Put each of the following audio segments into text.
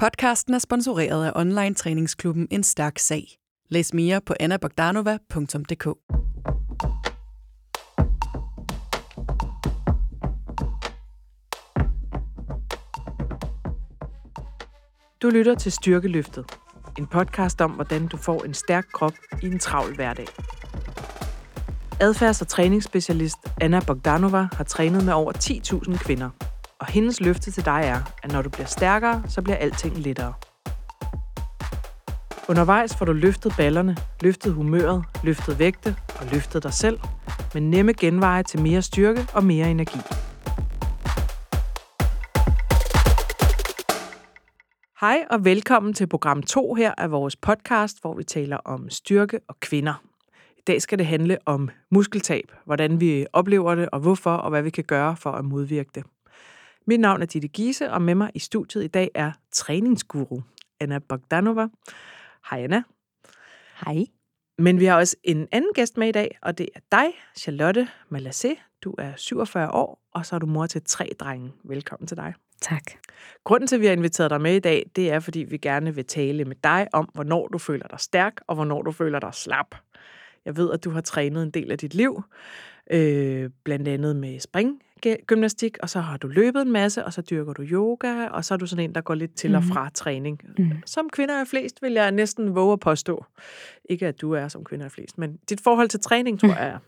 Podcasten er sponsoreret af online træningsklubben En Stærk Sag. Læs mere på annabogdanova.dk. Du lytter til Styrkeløftet. En podcast om, hvordan du får en stærk krop i en travl hverdag. Adfærds- og træningsspecialist Anna Bogdanova har trænet med over 10.000 kvinder. Og hendes løfte til dig er, at når du bliver stærkere, så bliver alting lettere. Undervejs får du løftet ballerne, løftet humøret, løftet vægte og løftet dig selv med nemme genveje til mere styrke og mere energi. Hej og velkommen til program 2 her af vores podcast, hvor vi taler om styrke og kvinder. I dag skal det handle om muskeltab, hvordan vi oplever det og hvorfor, og hvad vi kan gøre for at modvirke det. Mit navn er Ditte Giese, og med mig i studiet i dag er træningsguru Anna Bogdanova. Hej Anna. Hej. Men vi har også en anden gæst med i dag, og det er dig, Charlotte Malassé. Du er 47 år, og så er du mor til tre drenge. Velkommen til dig. Tak. Grunden til, at vi har inviteret dig med i dag, det er, fordi vi gerne vil tale med dig om, hvornår du føler dig stærk, og hvornår du føler dig slap. Jeg ved, at du har trænet en del af dit liv, øh, blandt andet med springgymnastik, og så har du løbet en masse, og så dyrker du yoga, og så er du sådan en, der går lidt til og fra træning. Mm. Som kvinder er flest, vil jeg næsten våge at påstå. Ikke at du er som kvinder er flest, men dit forhold til træning, tror jeg er.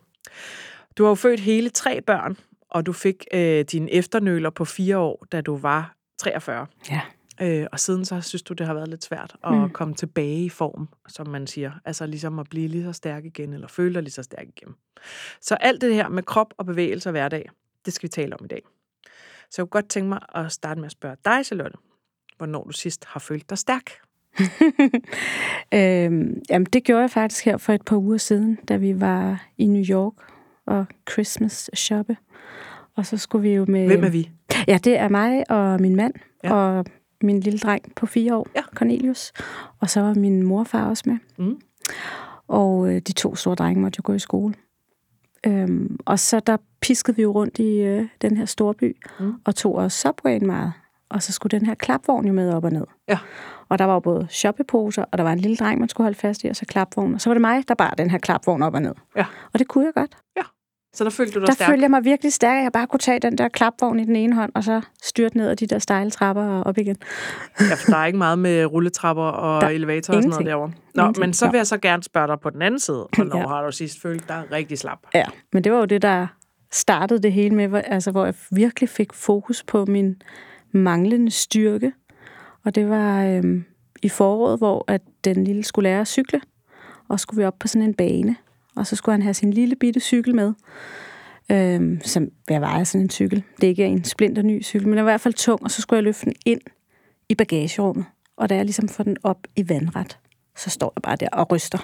Du har jo født hele tre børn, og du fik øh, dine efternøler på fire år, da du var 43. Ja. Øh, og siden så synes du, det har været lidt svært at mm. komme tilbage i form, som man siger. Altså ligesom at blive lige så stærk igen, eller føle dig lige så stærk igen. Så alt det her med krop og bevægelse og hverdag, det skal vi tale om i dag. Så jeg kunne godt tænke mig at starte med at spørge dig, Charlotte, hvornår du sidst har følt dig stærk? øhm, jamen, det gjorde jeg faktisk her for et par uger siden, da vi var i New York og Christmas shoppe. Og så skulle vi jo med... Hvem er vi? Ja, det er mig og min mand Ja. og min lille dreng på fire år, Ja. Cornelius. Og så var min morfar også med. Mm. Og øh, de to store drenge måtte jo gå i skole. Øhm, og så der piskede vi jo rundt i øh, den her storby, Mm. og tog os subwayen meget. Og så skulle den her klapvogn jo med op og ned. Ja. Og der var jo både shoppeposer, og der var en lille dreng, man skulle holde fast i, og så klapvogn. Og så var det mig, der bar den her klapvogn op og ned. Ja. Og det kunne jeg godt. Så der følte du dig Der stærk? følte jeg mig virkelig stærk, at jeg bare kunne tage den der klapvogn i den ene hånd, og så styrte ned ad de der stejle trapper og op igen. Ja, for der er ikke meget med rulletrapper og Der er elevator og sådan noget derovre. Nå, Ingenting. men så vil jeg så gerne spørge dig på den anden side. Hvornår Ja. har du sidst følt dig rigtig slap? Ja, men det var jo det, der startede det hele med, hvor, altså, hvor jeg virkelig fik fokus på min manglende styrke. Og det var øhm, i foråret, hvor at den lille skulle lære at cykle, og skulle vi op på sådan en bane. Og så skulle han have sin lille bitte cykel med, øhm, som hvad vejer sådan en cykel. Det er ikke en splinter ny cykel, men den var i hvert fald tung, og så skulle jeg løfte den ind i bagagerummet. Og da jeg ligesom får den op i vandret, så står jeg bare der og ryster.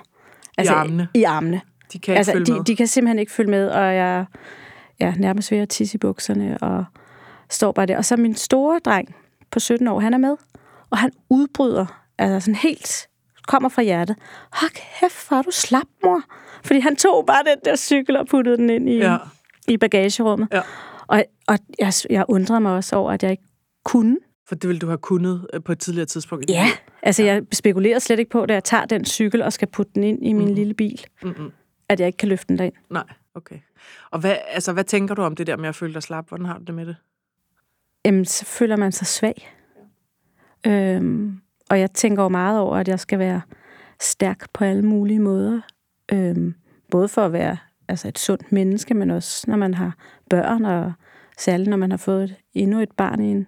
armene? I armene De kan ikke altså, følge de, med. de kan simpelthen ikke følge med, og jeg er nærmest ved at tisse i bukserne, og står bare der. Og så min store dreng på 17 år, han er med, og han udbryder, altså sådan helt, kommer fra hjertet. Hold kæft, hvor er du slap, mor. Fordi han tog bare den der cykel og puttede den ind i, Ja. ja. i bagagerummet. Ja. Og, og jeg, jeg undrede mig også over, at jeg ikke kunne. For det ville du have kunnet øh, på et tidligere tidspunkt. Ja, altså jeg spekulerer slet ikke på, da jeg tager den cykel og skal putte den ind i min mm. lille bil, Mm-mm. at jeg ikke kan løfte den derind. Nej, okay. Og hvad, altså, hvad tænker du om det der med at føle dig slap? Hvordan har du det med det? jamen, så føler man sig svag. Øhm, og jeg tænker jo meget over, at jeg skal være stærk på alle mulige måder. Øhm, både for at være altså et sundt menneske, men også når man har børn, og særligt når man har fået et, endnu et barn i en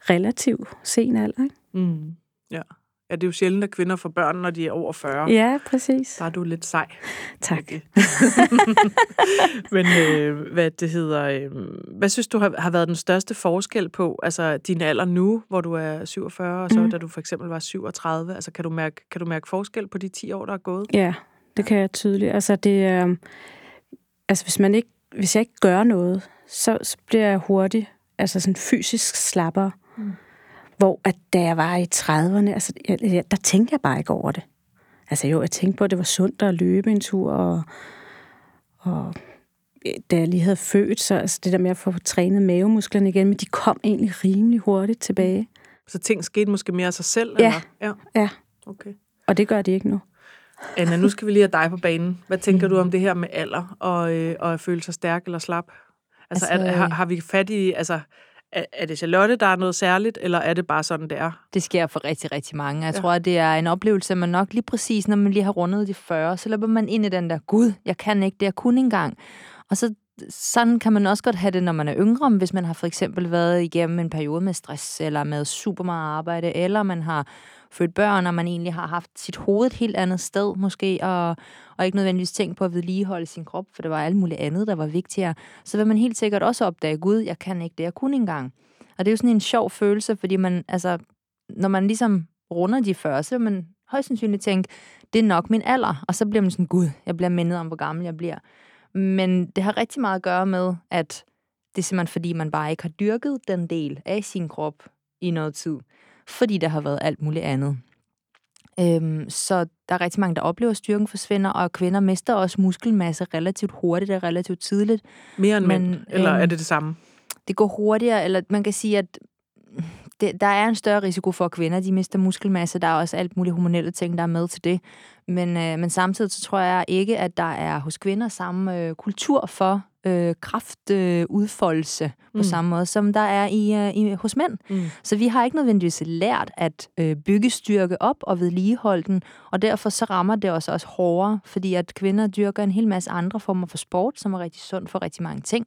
relativ sen alder. Ikke? Mm. Ja. ja, det er jo sjældent, at kvinder får børn, når de er over 40. Ja, præcis. Der er du lidt sej. Tak. Okay. Men øh, hvad det hedder, øh, hvad synes du har, har været den største forskel på, altså din alder nu, hvor du er 47, og så Mm. da du for eksempel var 37, altså kan du mærke, kan du mærke forskel på de 10 år, der er gået? Ja, det kan jeg tydeligt. Altså, det, er, altså hvis, man ikke, hvis jeg ikke gør noget, så, så bliver jeg hurtigt altså sådan fysisk slapper. Mm. Hvor at da jeg var i 30'erne, altså, jeg, jeg, der tænkte jeg bare ikke over det. Altså jo, jeg tænkte på, at det var sundt at løbe en tur, og, og da jeg lige havde født, så altså det der med at få trænet mavemusklerne igen, men de kom egentlig rimelig hurtigt tilbage. Så ting skete måske mere af sig selv? Ja. Eller? ja. Ja, Okay. og det gør de ikke nu. Anna, nu skal vi lige have dig på banen. Hvad tænker du om det her med alder og, øh, og at føle sig stærk eller slap? Altså, altså er, har, har vi fat i... Altså, er, er det Charlotte, der er noget særligt, eller er det bare sådan, det er? Det sker for rigtig, rigtig mange. Jeg ja. tror, at det er en oplevelse, man nok lige præcis, når man lige har rundet de 40, så løber man ind i den der, gud, jeg kan ikke det, jeg kunne engang. Og så sådan kan man også godt have det, når man er yngre, hvis man har for eksempel været igennem en periode med stress, eller med super meget arbejde, eller man har født børn, og man egentlig har haft sit hoved et helt andet sted måske, og, og ikke nødvendigvis tænkt på at vedligeholde sin krop, for det var alt muligt andet, der var vigtigere. Så vil man helt sikkert også opdage, gud, jeg kan ikke det, jeg kunne engang. Og det er jo sådan en sjov følelse, fordi man, altså, når man ligesom runder de 40, så vil man højst sandsynligt tænke, det er nok min alder. Og så bliver man sådan, gud, jeg bliver mindet om, hvor gammel jeg bliver. Men det har rigtig meget at gøre med, at det er simpelthen fordi, man bare ikke har dyrket den del af sin krop i noget tid. Fordi der har været alt muligt andet. Øhm, så der er rigtig mange, der oplever, at styrken forsvinder, og kvinder mister også muskelmasse relativt hurtigt og relativt tidligt. Mere end Men, mænd? Eller øhm, er det det samme? det går hurtigere, eller man kan sige, at det, der er en større risiko for, at kvinder de mister muskelmasse. Der er også alt muligt hormonelle ting, der er med til det. Men, øh, men samtidig så tror jeg ikke, at der er hos kvinder samme øh, kultur for øh, kraftudfoldelse øh, udfoldelse på Mm. samme måde, som der er i, øh, i hos mænd. Mm. Så vi har ikke nødvendigvis lært at øh, bygge styrke op og vedligeholde den, og derfor så rammer det os også hårdere, fordi at kvinder dyrker en hel masse andre former for sport, som er rigtig sundt for rigtig mange ting.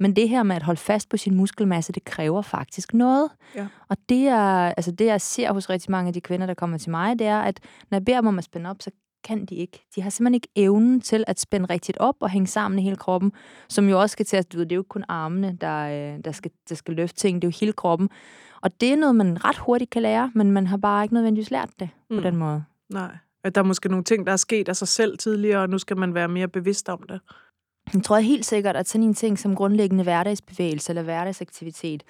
Men det her med at holde fast på sin muskelmasse, det kræver faktisk noget. Ja. Og det, er, altså det, jeg ser hos rigtig mange af de kvinder, der kommer til mig, det er, at når jeg beder dem om at spænde op, så kan de ikke. De har simpelthen ikke evnen til at spænde rigtigt op og hænge sammen i hele kroppen, som jo også skal til at, du ved, det er jo ikke kun armene, der, øh, der, skal, der skal løfte ting, det er jo hele kroppen. Og det er noget, man ret hurtigt kan lære, men man har bare ikke nødvendigvis lært det Mm. på den måde. Nej. At der er måske nogle ting, der er sket af sig selv tidligere, og nu skal man være mere bevidst om det. Jeg tror helt sikkert, at sådan en ting som grundlæggende hverdagsbevægelse eller hverdagsaktivitet,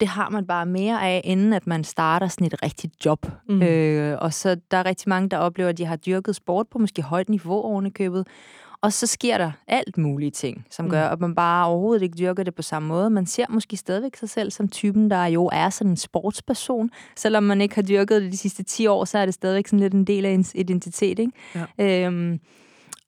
det har man bare mere af, inden at man starter sådan et rigtigt job. Mm. Mm. Øh, og så der er rigtig mange, der oplever, at de har dyrket sport på måske højt niveau oven i købet. Og så sker der alt mulige ting, som gør, at man bare overhovedet ikke dyrker det på samme måde. Man ser måske stadigvæk sig selv som typen, der jo er sådan en sportsperson. Selvom man ikke har dyrket det de sidste 10 år, så er det stadigvæk sådan lidt en del af ens identitet. Ikke? Ja. Øhm,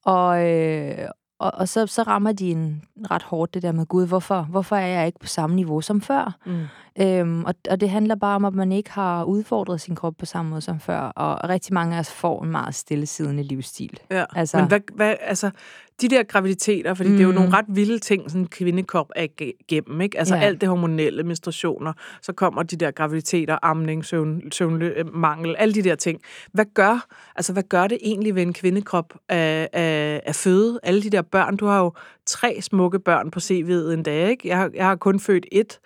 og, øh, og, og så, så rammer de en ret hårdt det der med, gud, hvorfor, hvorfor er jeg ikke på samme niveau som før? Mm. Øhm, og, og det handler bare om, at man ikke har udfordret sin krop på samme måde som før. Og rigtig mange af os får en meget stillesiddende livsstil. Ja. Altså- Men hvad, hvad, altså, de der graviditeter, fordi mm. det er jo Mm. nogle ret vilde ting, sådan en kvindekrop er igennem, ikke? Altså Ja. alt det hormonelle, menstruationer, så kommer de der graviditeter, amning, søvn, søvnmangel, alle de der ting. Hvad gør, altså, hvad gør det egentlig ved en kvindekrop at, at, at føde alle de der børn? Du har jo tre smukke børn på CV'et en dag, ikke? Jeg har, jeg har kun født et.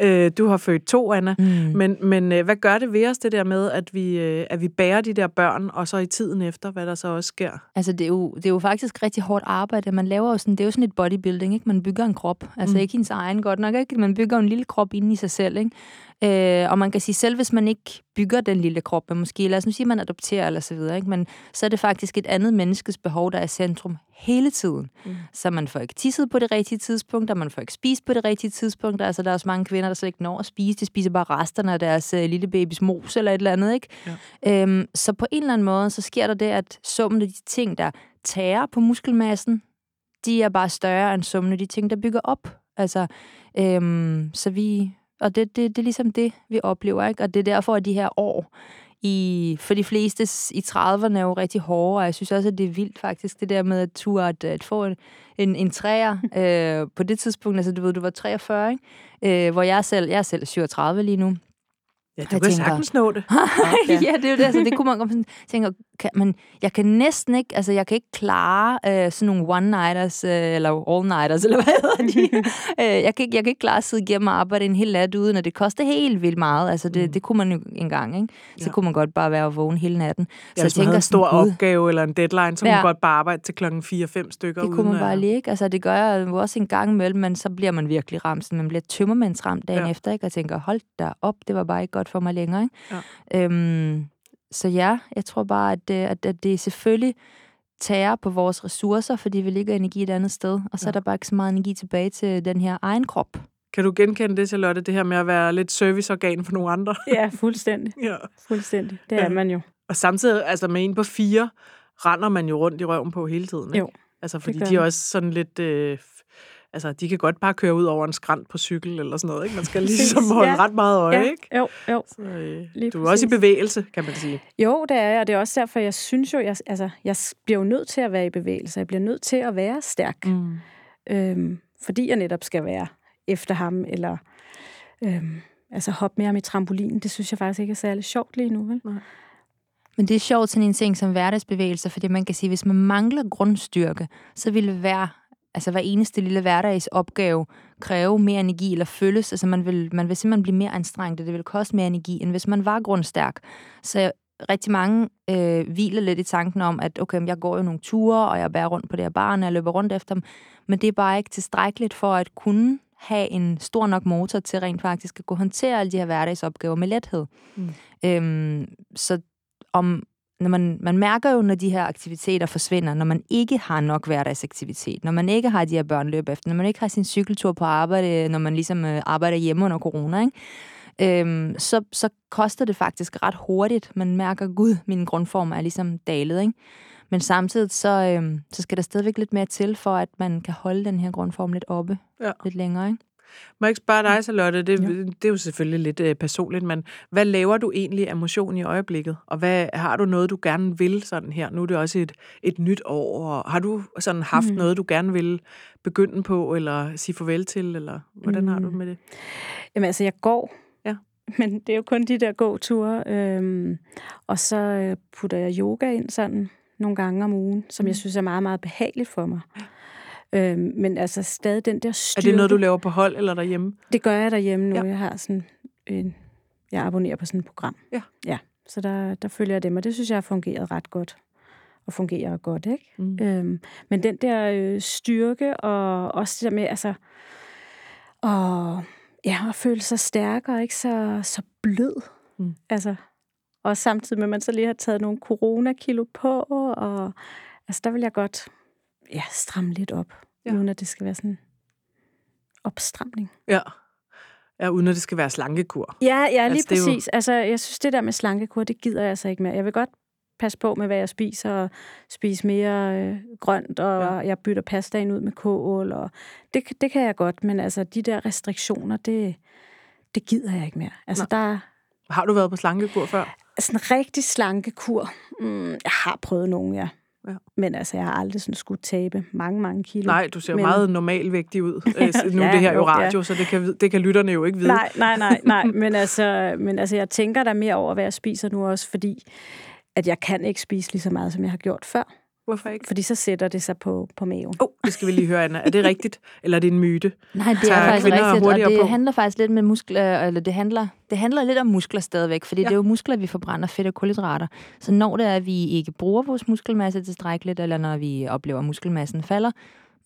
Øh, du har født to, Anna. Mm. Men, men øh, hvad gør det ved os, det der med, at vi, øh, at vi bærer de der børn, og så i tiden efter, hvad der så også sker? Altså, det er, jo, det er jo faktisk rigtig hårdt arbejde. Man laver jo sådan, det er jo sådan et bodybuilding, ikke? Man bygger en krop. Altså Mm. ikke ens egen godt nok, ikke? Man bygger en lille krop inde i sig selv, ikke? Øh, og man kan sige, selv hvis man ikke bygger den lille krop, men måske, lad os nu sige, at man adopterer eller så videre, ikke? Men så er det faktisk et andet menneskes behov, der er i centrum hele tiden. Mm. Så man får ikke tisset på det rigtige tidspunkt, og man får ikke spist på det rigtige tidspunkt. Altså, der er også mange kvinder, der slet ikke når at spise. De spiser bare resterne af deres øh, lille babys mos eller et eller andet, ikke? Ja. Øhm, så på en eller anden måde, så sker der det, at summen af de ting, der tager på muskelmassen, de er bare større end summen af de ting, der bygger op. Altså, øhm, så vi... Og det, det, det er ligesom det, vi oplever, ikke? Og det er derfor, at de her år i, for de fleste i 30'erne er jo rigtig hårde, og jeg synes også, at det er vildt faktisk, det der med at turde at, at få en, en, en træer øh, på det tidspunkt, altså du ved, du var 43, ikke? Øh, hvor jeg selv, jeg er selv 37 lige nu, Ja, du Jeg kan tænker- sagtens nå det. ja. ja, det er jo det. Altså, det kunne man godt tænke, kan, men jeg kan næsten ikke, altså jeg kan ikke klare øh, sådan nogle one-nighters, øh, eller all-nighters, eller hvad hedder de? øh, jeg, kan ikke, jeg kan ikke klare at sidde igennem og arbejde en hel nat uden, at det koster helt vildt meget. Altså det, Mm. det kunne man jo engang, ikke? Så Ja. kunne man godt bare være vågen hele natten. Ja, hvis man havde en stor sådan, "Gud, opgave eller en deadline, så kunne Ja. man godt bare arbejde til klokken 4-5 stykker. Det kunne uden man bare lige, ikke? Altså, det gør jeg jo også en gang imellem, men så bliver man virkelig ramt. sådan, Man bliver tømmermandsramt dagen ja. efter, ikke? Og tænker, hold da op, det var bare ikke godt for mig længere, ikke? Ja. Øhm, så ja, jeg tror bare, at, det- at, at det selvfølgelig tager på vores ressourcer, fordi vi ligger energi et andet sted, og så Ja. er der bare ikke så meget energi tilbage til den her egen krop. Kan du genkende det, Charlotte, det her med at være lidt serviceorgan for nogle andre? Ja, fuldstændig. ja. Fuldstændig. Det er man jo. Og samtidig, altså med en på fire, render man jo rundt i røven på hele tiden. Ikke? Jo, Altså, fordi gør de er også sådan lidt... Øh, altså, de kan godt bare køre ud over en skrant på cykel eller sådan noget, ikke? Man skal ligesom Præcis, holde ja. ret meget øje, Ja, ikke? jo, jo. Så, øh, Lige du er også i præcis. bevægelse, kan man sige. Jo, det er jeg, og det er også derfor, jeg synes jo, jeg, altså, jeg bliver jo nødt til at være i bevægelse. Jeg bliver nødt til at være stærk, Mm. øhm, fordi jeg netop skal være efter ham, eller øhm, altså hoppe med ham i trampolinen. Det synes jeg faktisk ikke er særlig sjovt lige nu, vel? Men det er sjovt sådan en ting som hverdagsbevægelser, fordi man kan sige, hvis man mangler grundstyrke, så vil det være, altså hver eneste lille hverdagsopgave kræve mere energi eller følges. Altså man vil, man vil simpelthen blive mere anstrengt, og det vil koste mere energi, end hvis man var grundstærk. Så rigtig mange øh, hviler lidt i tanken om, at okay, jeg går jo nogle ture, og jeg bærer rundt på det her barn, og jeg løber rundt efter dem. Men det er bare ikke tilstrækkeligt for at kunne have en stor nok motor til rent faktisk at kunne håndtere alle de her hverdagsopgaver med lethed. Mm. Øhm, så om, når man, man mærker jo, når de her aktiviteter forsvinder, når man ikke har nok hverdagsaktivitet, når man ikke har de her børn løb efter, når man ikke har sin cykeltur på arbejde, når man ligesom øh, arbejder hjemme under corona, ikke? Øhm, så, så koster det faktisk ret hurtigt. Man mærker, gud, min grundform er ligesom dalet, ikke? Men samtidig så, øhm, så skal der stadigvæk lidt mere til, for at man kan holde den her grundform lidt oppe Ja. lidt længere, ikke? Må jeg ikke spørge dig, Charlotte? Det, Jo. det er jo selvfølgelig lidt øh, personligt, men hvad laver du egentlig af motion i øjeblikket? Og hvad har du noget, du gerne vil sådan her? Nu er det også et, et nyt år, og har du sådan haft mm. noget, du gerne vil begynde på, eller sige farvel til, eller hvordan mm. har du det med det? Jamen altså, jeg går. Ja. Men det er jo kun de der gåture. Øhm, og så øh, putter jeg yoga ind sådan nogle gange om ugen, som Mm. jeg synes er meget, meget behageligt for mig. Øhm, men altså stadig den der Er styrke. det noget, du laver på hold eller derhjemme? Det gør jeg derhjemme nu. Ja. Jeg har sådan en... Jeg abonnerer på sådan et program. Ja. Ja, så der, der følger jeg dem, og det synes jeg har fungeret ret godt. Og fungerer godt, ikke? Mm. Øhm, men den der øh, styrke, og også det der med, altså... Og, ja, at føle sig stærkere, ikke så, så blød. Mm. Altså, og samtidig med, at man så lige har taget nogle coronakilo på, og altså, der vil jeg godt ja, stramme lidt op, Ja. uden at det skal være sådan opstramning. Ja. Ja, uden at det skal være slankekur. Ja, ja, lige Altså, er jo- præcis. Altså, jeg synes, det der med slankekur, det gider jeg altså ikke mere. Jeg vil godt passe på med, hvad jeg spiser, og spise mere øh, grønt, og Ja. jeg bytter pastaen ud med kål, og det, det kan jeg godt, men altså, de der restriktioner, det, det gider jeg ikke mere. Altså, Nej. der er Har du været på slankekur før? sådan en rigtig slankekur. Mm, jeg har prøvet nogen, ja. Ja. Men altså, jeg har aldrig sådan skulle tabe mange, mange kilo. Nej, du ser Men- meget normalvægtig ud. Øh, nu er Ja, det her jo jo, ja. radio, så det kan, det kan lytterne jo ikke vide. Nej, nej, nej, nej. Men altså, men altså, jeg tænker der mere over, hvad jeg spiser nu også, fordi at jeg kan ikke spise lige så meget, som jeg har gjort før. Hvorfor ikke? Fordi så sætter det sig på, på maven. Oh, det skal vi lige høre, Anna. Er det rigtigt, eller er det en myte? Nej, det Tager er faktisk rigtigt, og det på? handler faktisk lidt med muskler, eller det handler, det handler lidt om muskler stadigvæk, fordi Ja. det er jo muskler, vi forbrænder fedt og kulhydrater. Så når det er, at vi ikke bruger vores muskelmasse tilstrækkeligt, eller når vi oplever, at muskelmassen falder,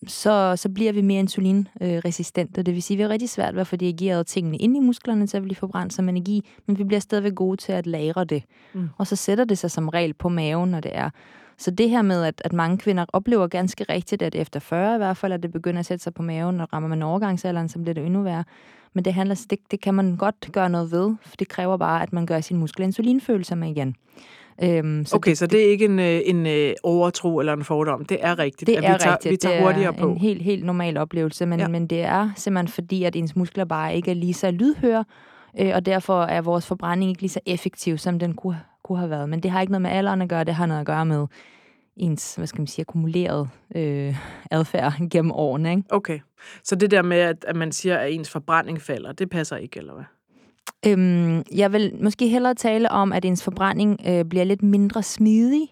så, så bliver vi mere insulinresistente. Det vil sige, at vi har rigtig svært ved at få dirigeret tingene ind i musklerne, til at blive forbrændt som energi, men vi bliver stadigvæk gode til at lagre det. Mm. Og så sætter det sig som regel på maven, når det er. Så det her med, at, at mange kvinder oplever ganske rigtigt, at efter 40 i hvert fald, at det begynder at sætte sig på maven, og rammer man overgangsalderen, så bliver det endnu værre. Men det, handler, det, det kan man godt gøre noget ved, for det kræver bare, at man gør sin muskel insulinfølsomme igen. Øhm, Så okay, så det er ikke en, øh, en øh, overtro eller en fordom. Det er rigtigt, det at er vi tager, rigtigt. vi tager det hurtigere er på. en helt, helt normal oplevelse, men, ja. men det er simpelthen fordi, at ens muskler bare ikke er lige så lydhøre, øh, og derfor er vores forbrænding ikke lige så effektiv, som den kunne, kunne have været. Men det har ikke noget med alderen at gøre, det har noget at gøre med ens, hvad skal man sige, akkumulerede øh, adfærd gennem årene. Ikke? Okay, så det der med, at, at man siger, at ens forbrænding falder, det passer ikke, eller hvad? Øhm, jeg vil måske hellere tale om, at ens forbrænding øh, bliver lidt mindre smidig,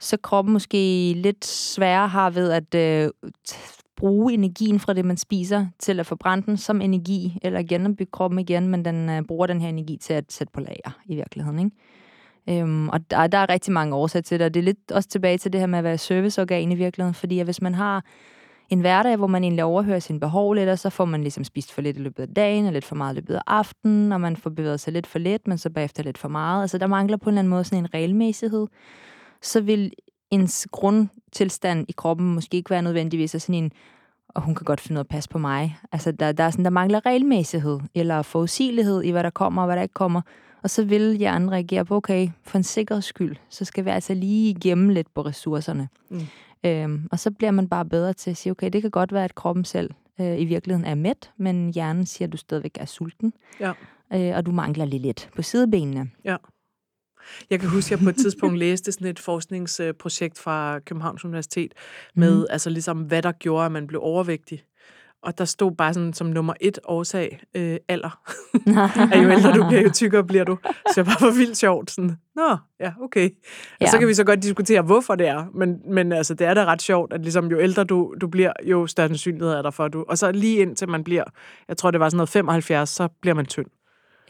så kroppen måske lidt sværere har ved at øh, bruge energien fra det, man spiser, til at forbrænde den som energi, eller genopbygge kroppen igen, men den øh, bruger den her energi til at sætte på lager i virkeligheden. Ikke? Øhm, og der, der er rigtig mange årsager til det, og det er lidt også tilbage til det her med at være serviceorgan i virkeligheden, fordi at hvis man har en hverdag, hvor man egentlig overhører sine behov lidt, og så får man ligesom spist for lidt i løbet af dagen, og lidt for meget i løbet af aftenen, og man får bevæget sig lidt for lidt, men så bagefter lidt for meget. Altså der mangler på en eller anden måde sådan en regelmæssighed. Så vil ens grundtilstand i kroppen måske ikke være nødvendigvis af sådan en og hun kan godt finde ud af at passe på mig. Altså, der, der, er sådan, der mangler regelmæssighed, eller forudsigelighed i, hvad der kommer og hvad der ikke kommer. Og så vil hjernen reagere på, okay, for en sikkerheds skyld, så skal vi altså lige gemme lidt på ressourcerne. Mm. Øhm, og så bliver man bare bedre til at sige, okay, det kan godt være, at kroppen selv øh, i virkeligheden er mæt, men hjernen siger, at du stadigvæk er sulten. Ja. Øh, og du mangler lige lidt på sidebenene. Ja. Jeg kan huske, at jeg på et tidspunkt læste sådan et forskningsprojekt fra Københavns Universitet med, mm. altså ligesom, hvad der gjorde, at man blev overvægtig. Og der stod bare sådan som nummer et årsag, øh, alder. at jo ældre du bliver, jo tykkere bliver du. Så det bare var vildt sjovt. Sådan, Nå, ja, okay. Ja. Og så kan vi så godt diskutere, hvorfor det er. Men, men altså, det er da ret sjovt, at ligesom, jo ældre du, du bliver, jo større sandsynlighed er der for, at du... Og så lige indtil man bliver, jeg tror, det var sådan noget 75, så bliver man tynd.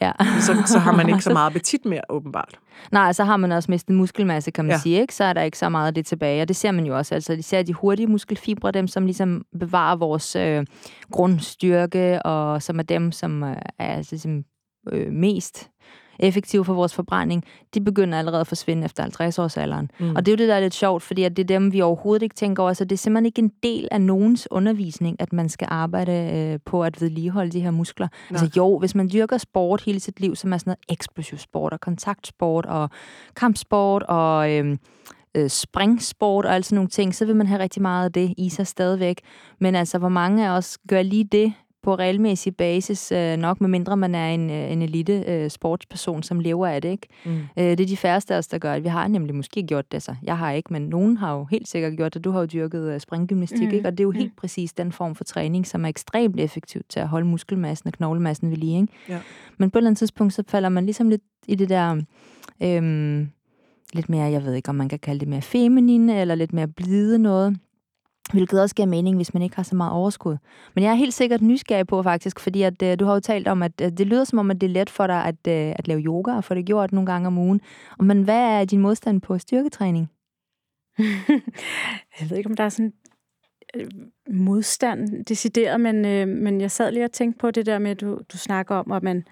Ja. så, så har man ikke så meget appetit mere, åbenbart. Nej, så har man også mistet muskelmasse, kan man ja. sige, ikke? Så er der ikke så meget af det tilbage, og det ser man jo også. Altså, ser de hurtige muskelfibre, dem som ligesom bevarer vores øh, grundstyrke, og som er dem, som øh, er altså, ligesom, øh, mest effektive for vores forbrænding, de begynder allerede at forsvinde efter 50 års alderen. Mm. Og det er jo det, der er lidt sjovt, fordi at det er dem, vi overhovedet ikke tænker over. Så det er simpelthen ikke en del af nogens undervisning, at man skal arbejde øh, på at vedligeholde de her muskler. Nej. Altså jo, hvis man dyrker sport hele sit liv, som er sådan noget eksplosiv sport og kontaktsport og kampsport og... Øh, øh, springsport og alt sådan nogle ting, så vil man have rigtig meget af det i sig stadigvæk. Men altså, hvor mange af os gør lige det på regelmæssig basis, øh, nok med mindre man er en, øh, en elite øh, sportsperson, som lever af det. Ikke? Mm. Øh, det er de færreste af os, der gør det. Vi har nemlig måske gjort det. Altså, jeg har ikke, men nogen har jo helt sikkert gjort det. Du har jo dyrket øh, springgymnastik, mm. ikke? og det er jo mm. helt præcis den form for træning, som er ekstremt effektiv til at holde muskelmassen og knoglemassen ved lige. Ikke? Ja. Men på et eller andet tidspunkt, så falder man ligesom lidt i det der... Øh, lidt mere, jeg ved ikke, om man kan kalde det mere feminine, eller lidt mere blide noget Hvilket også giver mening, hvis man ikke har så meget overskud. Men jeg er helt sikkert nysgerrig på faktisk, fordi at, øh, du har jo talt om, at øh, det lyder som om, at det er let for dig at, øh, at lave yoga og få det gjort nogle gange om ugen. Men hvad er din modstand på styrketræning? jeg ved ikke, om der er sådan øh, modstand decideret, men, øh, men jeg sad lige og tænkte på det der med, at du, du snakker om, at man,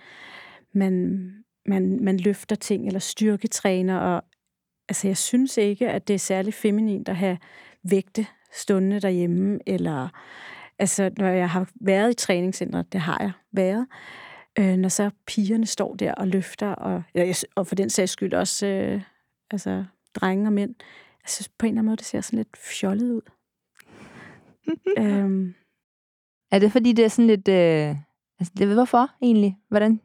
man, man, man løfter ting eller styrketræner, og altså, jeg synes ikke, at det er særlig feminint at have vægte stående derhjemme, eller altså, når jeg har været i træningscentret, det har jeg været, øh, når så pigerne står der og løfter, og, og for den sags skyld også øh, altså, drenge og mænd, jeg synes på en eller anden måde, det ser sådan lidt fjollet ud. øhm. Er det fordi, det er sådan lidt... Øh, altså, det, hvorfor egentlig? Hvordan?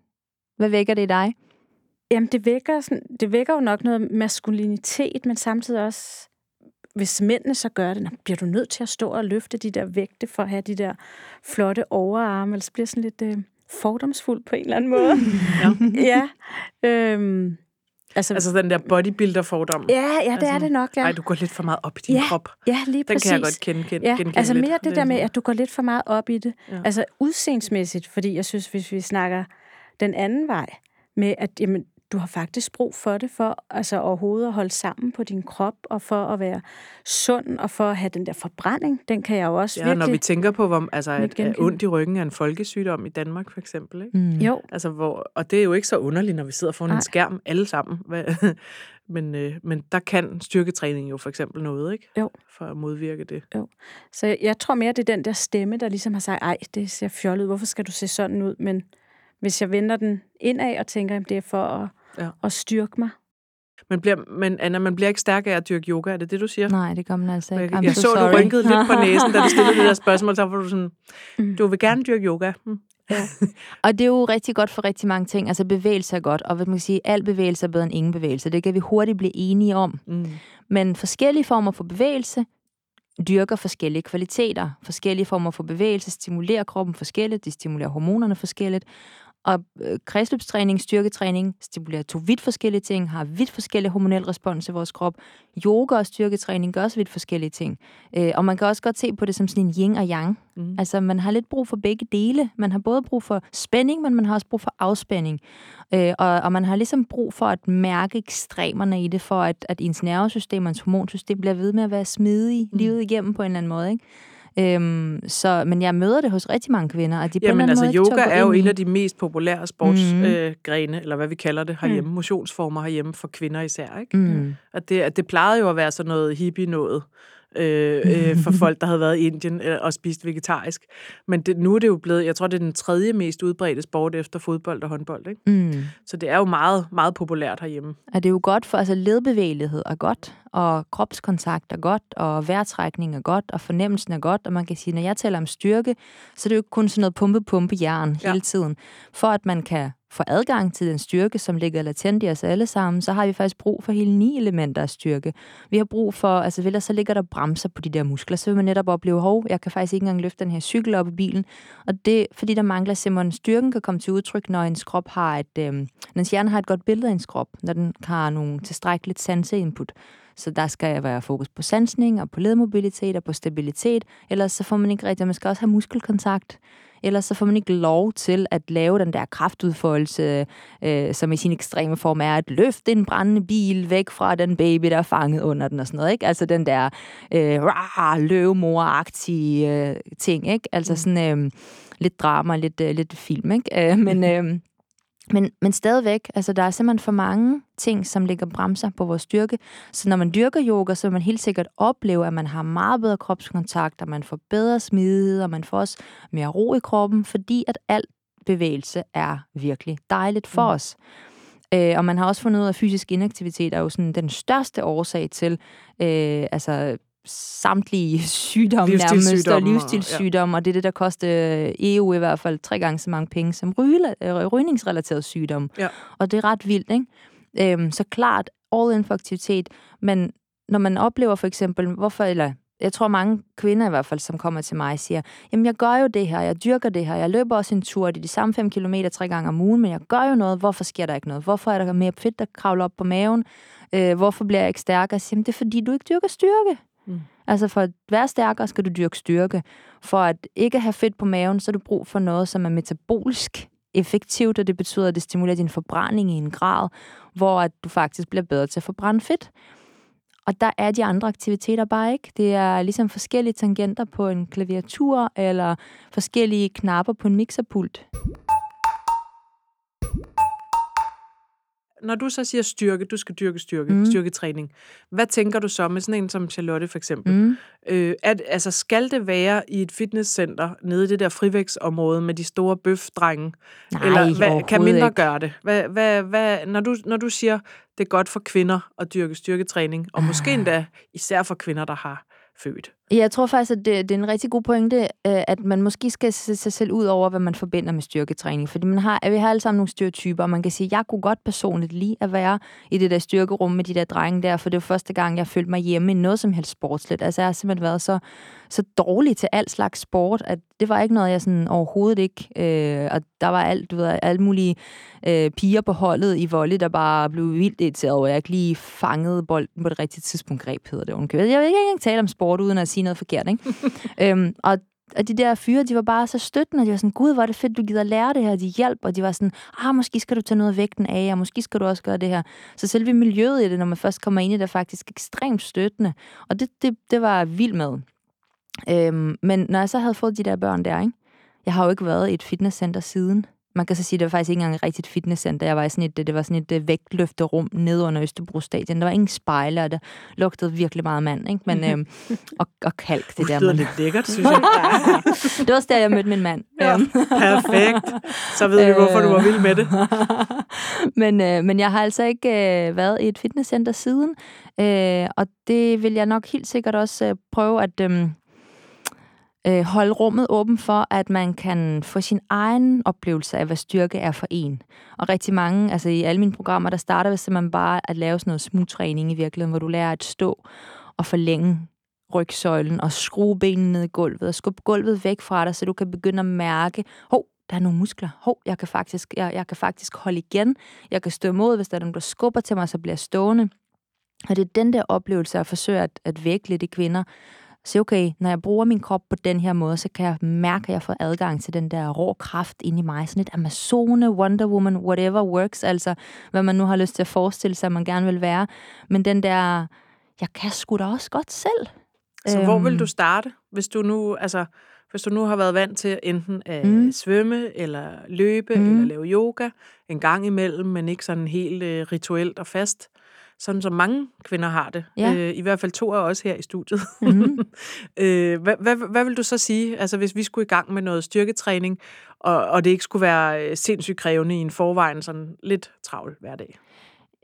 Hvad vækker det i dig? Jamen, det vækker, sådan, det vækker jo nok noget maskulinitet, men samtidig også hvis mændene så gør det, bliver du nødt til at stå og løfte de der vægte for at have de der flotte overarme, eller så bliver sådan lidt øh, fordomsfuld på en eller anden måde. ja. ja. Øhm, altså, altså den der bodybuilder-fordom. Ja, ja, det altså, er det nok, ja. Ej, du går lidt for meget op i din ja, krop. Ja, lige præcis. Den kan jeg godt kende, kende, ja, kende Altså lidt. mere det der med, at du går lidt for meget op i det. Ja. Altså udseendsmæssigt, fordi jeg synes, hvis vi snakker den anden vej, med at jamen, du har faktisk brug for det, for altså overhovedet at holde sammen på din krop, og for at være sund, og for at have den der forbrænding, den kan jeg jo også ja, virkelig... når vi tænker på, hvor, altså, at, at ondt i ryggen er en folkesygdom i Danmark, for eksempel. Ikke? Mm. Jo. Altså, hvor, og det er jo ikke så underligt, når vi sidder foran Ej. en skærm alle sammen. men, øh, men der kan styrketræning jo for eksempel noget, ikke? Jo. For at modvirke det. Jo. Så jeg, jeg tror mere, det er den der stemme, der ligesom har sagt, ej, det ser fjollet ud, hvorfor skal du se sådan ud? Men hvis jeg vender den indad og tænker, at det er for at ja. og styrke mig. Men, bliver, men Anna, man bliver ikke stærk af at dyrke yoga, er det det, du siger? Nej, det gør man altså ikke. Jeg, jeg så, sorry. du rynkede lidt på næsen, da du stillede det der spørgsmål, så var du sådan, mm. du vil gerne dyrke yoga. Mm. Ja. og det er jo rigtig godt for rigtig mange ting. Altså bevægelse er godt, og hvad man kan sige, al bevægelse er bedre end ingen bevægelse. Det kan vi hurtigt blive enige om. Mm. Men forskellige former for bevægelse dyrker forskellige kvaliteter. Forskellige former for bevægelse stimulerer kroppen forskelligt, de stimulerer hormonerne forskelligt, og øh, kredsløbstræning, styrketræning stimulerer to vidt forskellige ting, har vidt forskellige hormonelle respons i vores krop. Yoga og styrketræning gør også vidt forskellige ting. Øh, og man kan også godt se på det som sådan en yin og yang. Mm. Altså, man har lidt brug for begge dele. Man har både brug for spænding, men man har også brug for afspænding. Øh, og, og man har ligesom brug for at mærke ekstremerne i det, for at, at ens nervesystem og ens hormonsystem bliver ved med at være smidig mm. livet igennem på en eller anden måde. Ikke? Øhm, så, men jeg møder det hos rigtig mange kvinder. At de Jamen på altså, måde yoga er jo en af de mest populære sportsgrene, mm. øh, eller hvad vi kalder det herhjemme, mm. motionsformer herhjemme for kvinder især. Ikke? Mm. At det, det plejede jo at være sådan noget hippie noget, øh, øh, for folk, der havde været i Indien øh, og spist vegetarisk. Men det, nu er det jo blevet, jeg tror, det er den tredje mest udbredte sport efter fodbold og håndbold. Ikke? Mm. Så det er jo meget, meget populært herhjemme. Er det jo godt for, altså ledbevægelighed er godt, og kropskontakt er godt, og vejrtrækning er godt, og fornemmelsen er godt, og man kan sige, når jeg taler om styrke, så er det jo ikke kun sådan noget pumpe-pumpe-jern ja. hele tiden. For at man kan få adgang til den styrke, som ligger latent i os alle sammen, så har vi faktisk brug for hele ni elementer af styrke. Vi har brug for, altså ellers så ligger der bremser på de der muskler, så vil man netop opleve, hov, jeg kan faktisk ikke engang løfte den her cykel op i bilen. Og det, fordi der mangler simpelthen styrken, kan komme til udtryk, når en krop har et, øh, når ens hjerne har et godt billede af ens krop, når den har nogle tilstrækkeligt sanseinput. Så der skal være fokus på sansning og på ledmobilitet og på stabilitet, ellers så får man ikke rigtig, man skal også have muskelkontakt. Ellers så får man ikke lov til at lave den der kraftudfoldelse, øh, som i sin ekstreme form er at løfte en brændende bil væk fra den baby, der er fanget under den og sådan noget. Ikke? Altså den der øh, løvemor-agtige øh, ting. Ikke? Altså sådan øh, lidt drama, lidt, øh, lidt film. Ikke? Øh, men... Øh, men, men stadigvæk, altså der er simpelthen for mange ting, som ligger bremser på vores styrke. Så når man dyrker yoga, så vil man helt sikkert opleve, at man har meget bedre kropskontakt, og man får bedre smidighed, og man får også mere ro i kroppen, fordi at al bevægelse er virkelig dejligt for mm. os. Øh, og man har også fundet ud af, at fysisk inaktivitet er jo sådan den største årsag til øh, altså samtlige sygdomme nærmest, og livsstilssygdomme, ja. og det er det, der koster EU i hvert fald tre gange så mange penge som øh, rygningsrelateret sygdom. Ja. Og det er ret vildt, ikke? Øhm, så klart, all in for aktivitet, men når man oplever for eksempel, hvorfor, eller jeg tror mange kvinder i hvert fald, som kommer til mig, siger, jamen jeg gør jo det her, jeg dyrker det her, jeg løber også en tur, det er de samme 5 km tre gange om ugen, men jeg gør jo noget, hvorfor sker der ikke noget? Hvorfor er der mere fedt, der kravler op på maven? Øh, hvorfor bliver jeg ikke stærkere? Jamen, det er fordi, du ikke dyrker styrke. Mm. Altså for at være stærkere, skal du dyrke styrke. For at ikke have fedt på maven, så er du brug for noget, som er metabolisk effektivt, og det betyder, at det stimulerer din forbrænding i en grad, hvor at du faktisk bliver bedre til at forbrænde fedt. Og der er de andre aktiviteter bare ikke. Det er ligesom forskellige tangenter på en klaviatur, eller forskellige knapper på en mixerpult. Når du så siger styrke, du skal dyrke styrke, mm. styrketræning, hvad tænker du så med sådan en som Charlotte for eksempel? Mm. Øh, at, altså, skal det være i et fitnesscenter nede i det der frivægtsområde med de store bøfdrenge? Nej, Eller hvad, kan mindre ikke. gøre det? Hvad, hvad, hvad, når, du, når du siger, det er godt for kvinder at dyrke styrketræning, og måske ah. endda især for kvinder, der har født. Jeg tror faktisk, at det, det er en rigtig god pointe, øh, at man måske skal se sig selv ud over, hvad man forbinder med styrketræning. Fordi man har, vi har alle sammen nogle stereotyper, og man kan sige, at jeg kunne godt personligt lige at være i det der styrkerum med de der drenge der, for det var første gang, jeg følte mig hjemme i noget som helst sportsligt. Altså jeg har simpelthen været så, så dårlig til alt slags sport, at det var ikke noget, jeg sådan overhovedet ikke... Øh, og der var alt, du ved, alle mulige øh, piger på holdet i volley, der bare blev vildt irriteret over, at jeg ikke lige fangede bolden på det rigtige tidspunkt. Greb hedder det. Jeg vil ikke engang tale om sport, uden at sige noget forkert. Ikke? øhm, og og de der fyre, de var bare så støttende, de var sådan, gud, hvor er det fedt, du gider lære det her, de hjælp, og de var sådan, ah, måske skal du tage noget af vægten af, og måske skal du også gøre det her. Så selve miljøet i det, når man først kommer ind i det, er faktisk ekstremt støttende, og det, det, det var vild med. Øhm, men når jeg så havde fået de der børn der, ikke? jeg har jo ikke været i et fitnesscenter siden, man kan så sige, at det var faktisk ikke engang et rigtigt fitnesscenter. Jeg var i sådan et, det var sådan et vægtløfterum nede under Østerbro Stadion. Der var ingen spejle, og det lugtede virkelig meget mand. Ikke? Men, øhm, og, og kalk, det der. Det lidt lækkert, synes jeg. det var også der, jeg mødte min mand. Ja, øhm. perfekt. Så ved vi, hvorfor du var vild med det. men, øh, men jeg har altså ikke øh, været i et fitnesscenter siden. Øh, og det vil jeg nok helt sikkert også øh, prøve at... Øh, øh, holde rummet åben for, at man kan få sin egen oplevelse af, hvad styrke er for en. Og rigtig mange, altså i alle mine programmer, der starter vi simpelthen bare at lave sådan noget smugtræning i virkeligheden, hvor du lærer at stå og forlænge rygsøjlen og skrue benene ned i gulvet og skubbe gulvet væk fra dig, så du kan begynde at mærke, hov, der er nogle muskler. Hov, jeg kan faktisk, jeg, jeg kan faktisk holde igen. Jeg kan stå imod, hvis der er nogen, der skubber til mig, så bliver jeg stående. Og det er den der oplevelse, jeg forsøger at, at vække lidt i kvinder, så okay, når jeg bruger min krop på den her måde, så kan jeg mærke, at jeg får adgang til den der rå kraft ind i mig. Sådan et Amazone, Wonder Woman, whatever works, altså hvad man nu har lyst til at forestille sig, at man gerne vil være. Men den der, jeg kan sgu da også godt selv. Så øhm, hvor vil du starte, hvis du nu, altså, hvis du nu har været vant til enten at mm. svømme, eller løbe, mm. eller lave yoga en gang imellem, men ikke sådan helt uh, rituelt og fast, sådan som mange kvinder har det. Ja. Øh, I hvert fald to af os her i studiet. Mhm. øh, hvad, hvad, hvad vil du så sige, altså hvis vi skulle i gang med noget styrketræning, og, og det ikke skulle være øh, sindssygt krævende i en forvejen sådan lidt travl hverdag?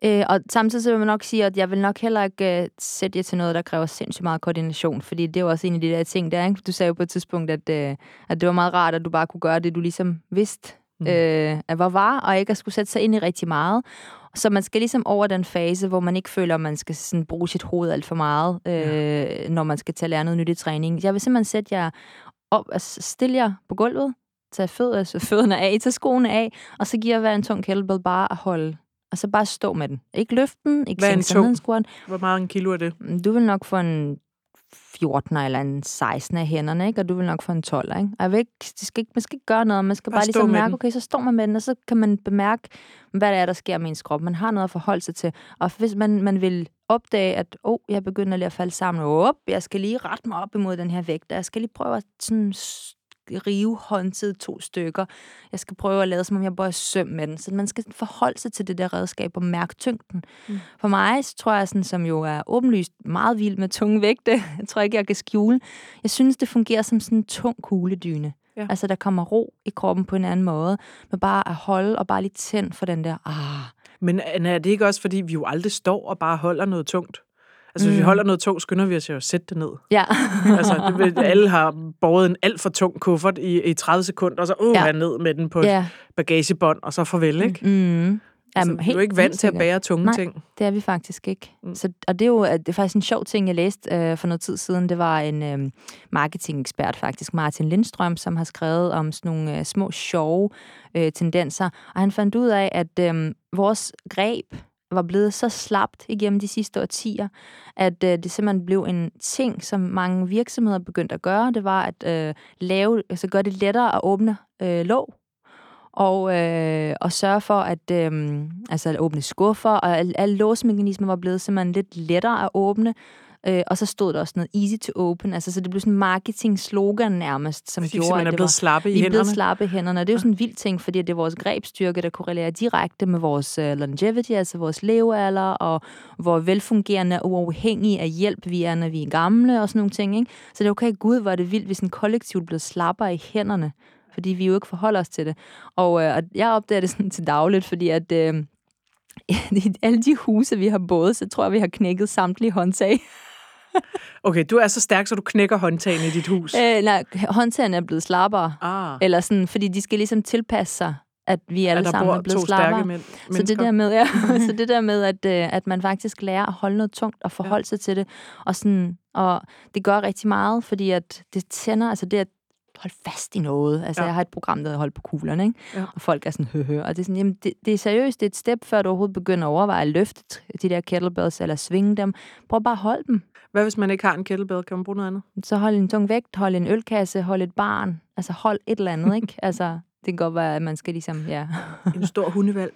Øh, og samtidig så vil man nok sige, at jeg vil nok heller ikke uh, sætte jer til noget, der kræver sindssygt meget koordination, fordi det er jo også en af de der ting der, ikke? Du sagde jo på et tidspunkt, at, uh, at det var meget rart, at du bare kunne gøre det, du ligesom vidste, Mm. mm. øh, hvor var, og ikke at skulle sætte sig ind i rigtig meget. Så man skal ligesom over den fase, hvor man ikke føler, at man skal sådan bruge sit hoved alt for meget, øh, ja. når man skal at lære noget nyt i træning. Jeg vil simpelthen sætte jer op, altså stille jer på gulvet, tage fød, altså fødderne af, tage skoene af, og så giver hver en tung kettlebell bare at holde. Og så bare stå med den. Ikke løfte den, ikke sænke squat. Hvor meget en kilo er det? Du vil nok få en 14 eller en 16 af hænderne, ikke? og du vil nok få en 12. Ikke? Og jeg vil ikke, det skal ikke, man skal ikke gøre noget, man skal Bare bare, ligesom mærke, den. okay, så står man med den, og så kan man bemærke, hvad det er, der sker med ens krop. Man har noget at forholde sig til. Og hvis man, man vil opdage, at oh, jeg begynder lige at falde sammen, op, jeg skal lige rette mig op imod den her vægt, og jeg skal lige prøve at sådan, s- rive håndtaget to stykker. Jeg skal prøve at lade, som om jeg bare søm med den. Så man skal forholde sig til det der redskab og mærke tyngden. Mm. For mig, så tror jeg, sådan, som jo er åbenlyst meget vild med tunge vægte, jeg tror ikke, jeg kan skjule, jeg synes, det fungerer som sådan en tung kugledyne. Ja. Altså, der kommer ro i kroppen på en anden måde, med bare at holde og bare lige tænd for den der, ah, Men Anna, er det ikke også, fordi vi jo aldrig står og bare holder noget tungt? Altså, hvis vi Mm. holder noget tungt, skynder vi os jo at sætte det ned. ja. altså, det, vil- alle har båret en alt for tung kuffert i, i 30 sekunder, og så uh, Ja. ned med den på et ja. bagagebånd, og så farvel, ikke? Mm. Altså, Jamen, er helt- jo ikke vant til at bære tunge Nej. ting. Det er vi faktisk ikke. Mm. Mm. Så, og det er jo det er faktisk en sjov ting, jeg læste øh, for noget tid siden. Det var en øh, marketingekspert faktisk, Martin Lindstrøm, som har skrevet om sådan nogle øh, små sjove øh, tendenser. Og han fandt ud af, at øh, vores greb var blevet så slapt igennem de sidste årtier, at øh, det simpelthen blev en ting, som mange virksomheder begyndte at gøre. Det var at øh, lave, altså gøre det lettere at åbne øh, låg og, øh, og sørge for at, øh, altså at åbne skuffer, og alle, alle var blevet simpelthen lidt lettere at åbne. Øh, og så stod der også noget easy to open, altså så det blev sådan en marketing-slogan nærmest, som Fordi gjorde, at er det blevet var, slappe i vi er hænderne. blevet slappe i hænderne. Og det er jo sådan en vild ting, fordi det er vores grebstyrke, der korrelerer direkte med vores uh, longevity, altså vores levealder, og hvor velfungerende og uafhængige af hjælp vi er, når vi er gamle, og sådan nogle ting. Ikke? Så det er okay, gud, hvor er det vildt, hvis en kollektiv blev slappere i hænderne, fordi vi jo ikke forholder os til det. Og, øh, og jeg opdager det sådan til dagligt, fordi at... Øh, i alle de huse, vi har båret, så tror jeg, vi har knækket samtlige håndtag. Okay, du er så stærk, så du knækker håndtagene i dit hus. Øh, nej, håndtagene er blevet slappere. ah, Eller sådan, fordi de skal ligesom tilpasse sig, at vi alle at sammen er blevet slappere. mænd, Så det der med, ja, så det der med at, øh, at man faktisk lærer at holde noget tungt og forholde ja. sig til det, og, sådan, og det gør rigtig meget, fordi at det tænder, altså det at holde fast i noget. Altså, Ja. jeg har et program, der hedder Hold på kuglerne, ikke? Ja. Og folk er sådan, høhø. Og det er sådan, jamen, det, det er seriøst, det er et step, før du overhovedet begynder at overveje at løfte de der kettlebells, eller svinge dem. Prøv bare at holde dem. Hvad hvis man ikke har en kettlebell? Kan man bruge noget andet? Så hold en tung vægt, hold en ølkasse, hold et barn. Altså, hold et eller andet, ikke? altså, det kan godt være, at man skal ligesom, ja... En stor hundevalg.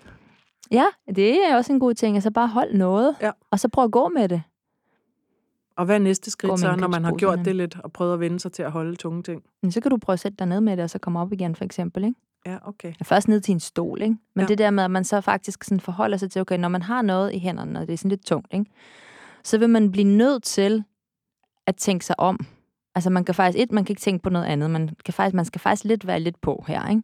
Ja, det er også en god ting. Altså bare hold noget, Ja. og så prøv at gå med det. Og hvad er næste skridt så, når man har gjort det lidt, og prøvet at vende sig til at holde tunge ting? Men så kan du prøve at sætte dig ned med det, og så komme op igen, for eksempel. Ikke? Ja, okay. Først ned til en stol, ikke? Men ja. det der med, at man så faktisk sådan forholder sig til, okay, når man har noget i hænderne, og det er sådan lidt tungt, ikke? så vil man blive nødt til at tænke sig om. Altså man kan faktisk, et, man kan ikke tænke på noget andet, man, kan faktisk, man skal faktisk lidt være lidt på her, ikke?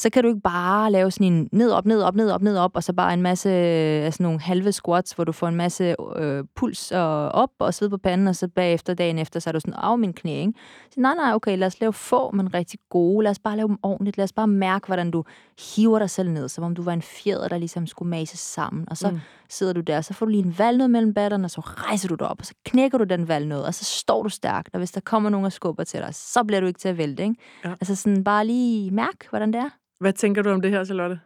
Så kan du ikke bare lave sådan en ned, op, ned, op, ned, op, ned, op, og så bare en masse af sådan nogle halve squats, hvor du får en masse øh, puls og op og sidde på panden, og så bagefter, dagen efter, så er du sådan, af min knæ, ikke? Så nej, nej, okay, lad os lave få, men rigtig gode. Lad os bare lave dem ordentligt. Lad os bare mærke, hvordan du hiver dig selv ned, som om du var en fjeder, der ligesom skulle mases sammen. Og så Mm. sidder du der, så får du lige en valnød mellem batterne, og så rejser du dig op, og så knækker du den valnød, og så står du stærkt. Og hvis der kommer nogen og skubber til dig, så bliver du ikke til at vælte, ikke? Ja. Altså sådan bare lige mærk, hvordan det er. Hvad tænker du om det her, Charlotte?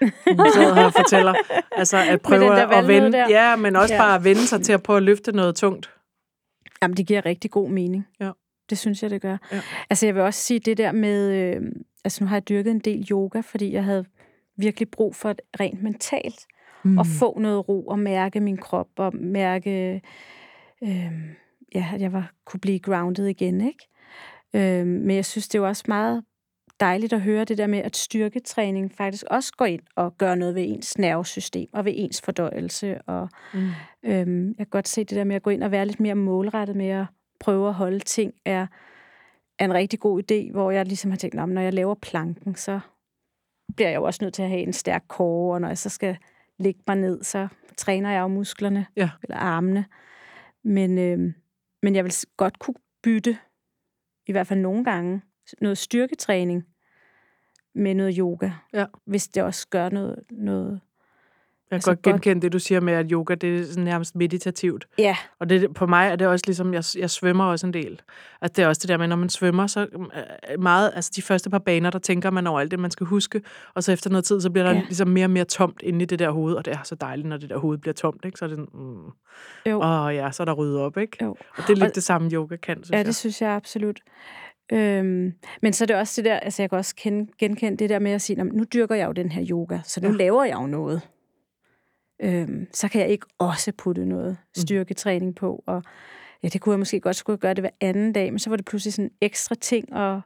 Du sidder her og fortæller. Altså at prøve at vende, der. ja, men også Ja. bare at vende sig til at prøve at løfte noget tungt. Jamen, det giver rigtig god mening. Ja. Det synes jeg, det gør. Ja. Altså, jeg vil også sige det der med... Øh, altså, nu har jeg dyrket en del yoga, fordi jeg havde virkelig brug for et rent mentalt Mm. at få noget ro og mærke min krop og mærke, øh, ja, at jeg var, kunne blive grounded igen, ikke? Øh, men jeg synes, det er jo også meget dejligt at høre det der med, at styrketræning faktisk også går ind og gør noget ved ens nervesystem og ved ens fordøjelse. Og, mm. øhm, jeg kan godt se det der med at gå ind og være lidt mere målrettet med at prøve at holde ting, er, er en rigtig god idé, hvor jeg ligesom har tænkt, når jeg laver planken, så bliver jeg jo også nødt til at have en stærk kåre, og når jeg så skal lægge mig ned, så træner jeg jo musklerne, ja. eller armene. Men, øh, men jeg vil godt kunne bytte, i hvert fald nogle gange, noget styrketræning med noget yoga, ja. hvis det også gør noget, noget jeg kan altså godt genkende godt. det, du siger med, at yoga det er sådan nærmest meditativt. Ja. Og det, på mig er det også ligesom, jeg, jeg svømmer også en del. Altså det er også det der med, når man svømmer, så øh, meget, altså de første par baner, der tænker man over alt det, man skal huske. Og så efter noget tid, så bliver der ja. ligesom mere og mere tomt inde i det der hoved. Og det er så dejligt, når det der hoved bliver tomt, ikke? Så er det sådan, mm. jo. Og ja, så er der ryddet op, ikke? Jo. Og det er lidt og, det samme, yoga kan, synes Ja, jeg. det synes jeg absolut. Øhm, men så er det også det der, altså jeg kan også kende, genkende det der med at sige, nu dyrker jeg jo den her yoga, så nu ja. laver jeg jo noget øhm, så kan jeg ikke også putte noget mm. styrketræning på. Og ja, det kunne jeg måske godt skulle gøre det hver anden dag, men så var det pludselig sådan en ekstra ting, og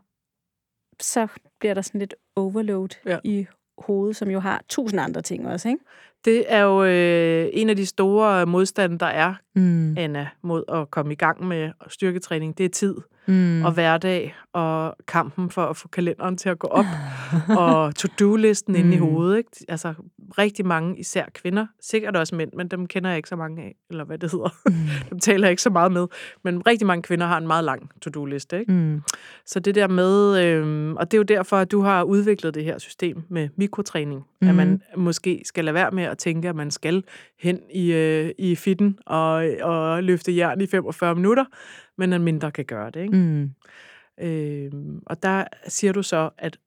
så bliver der sådan lidt overload ja. i hovedet, som jo har tusind andre ting også, ikke? Det er jo øh, en af de store modstande, der er, mm. Anna, mod at komme i gang med styrketræning. Det er tid mm. og hverdag og kampen for at få kalenderen til at gå op og to-do-listen mm. inde i mm. hovedet. Ikke? Altså rigtig mange, især kvinder, sikkert også mænd, men dem kender jeg ikke så mange af, eller hvad det hedder. Mm. dem taler jeg ikke så meget med. Men rigtig mange kvinder har en meget lang to-do-liste. Ikke? Mm. Så det der med, øh, og det er jo derfor, at du har udviklet det her system med mikrotræning, mm. at man måske skal lade være med at tænke, at man skal hen i, øh, i fitten og, og løfte jern i 45 minutter, men at mindre kan gøre det. Ikke? Mm. Øh, og der siger du så, at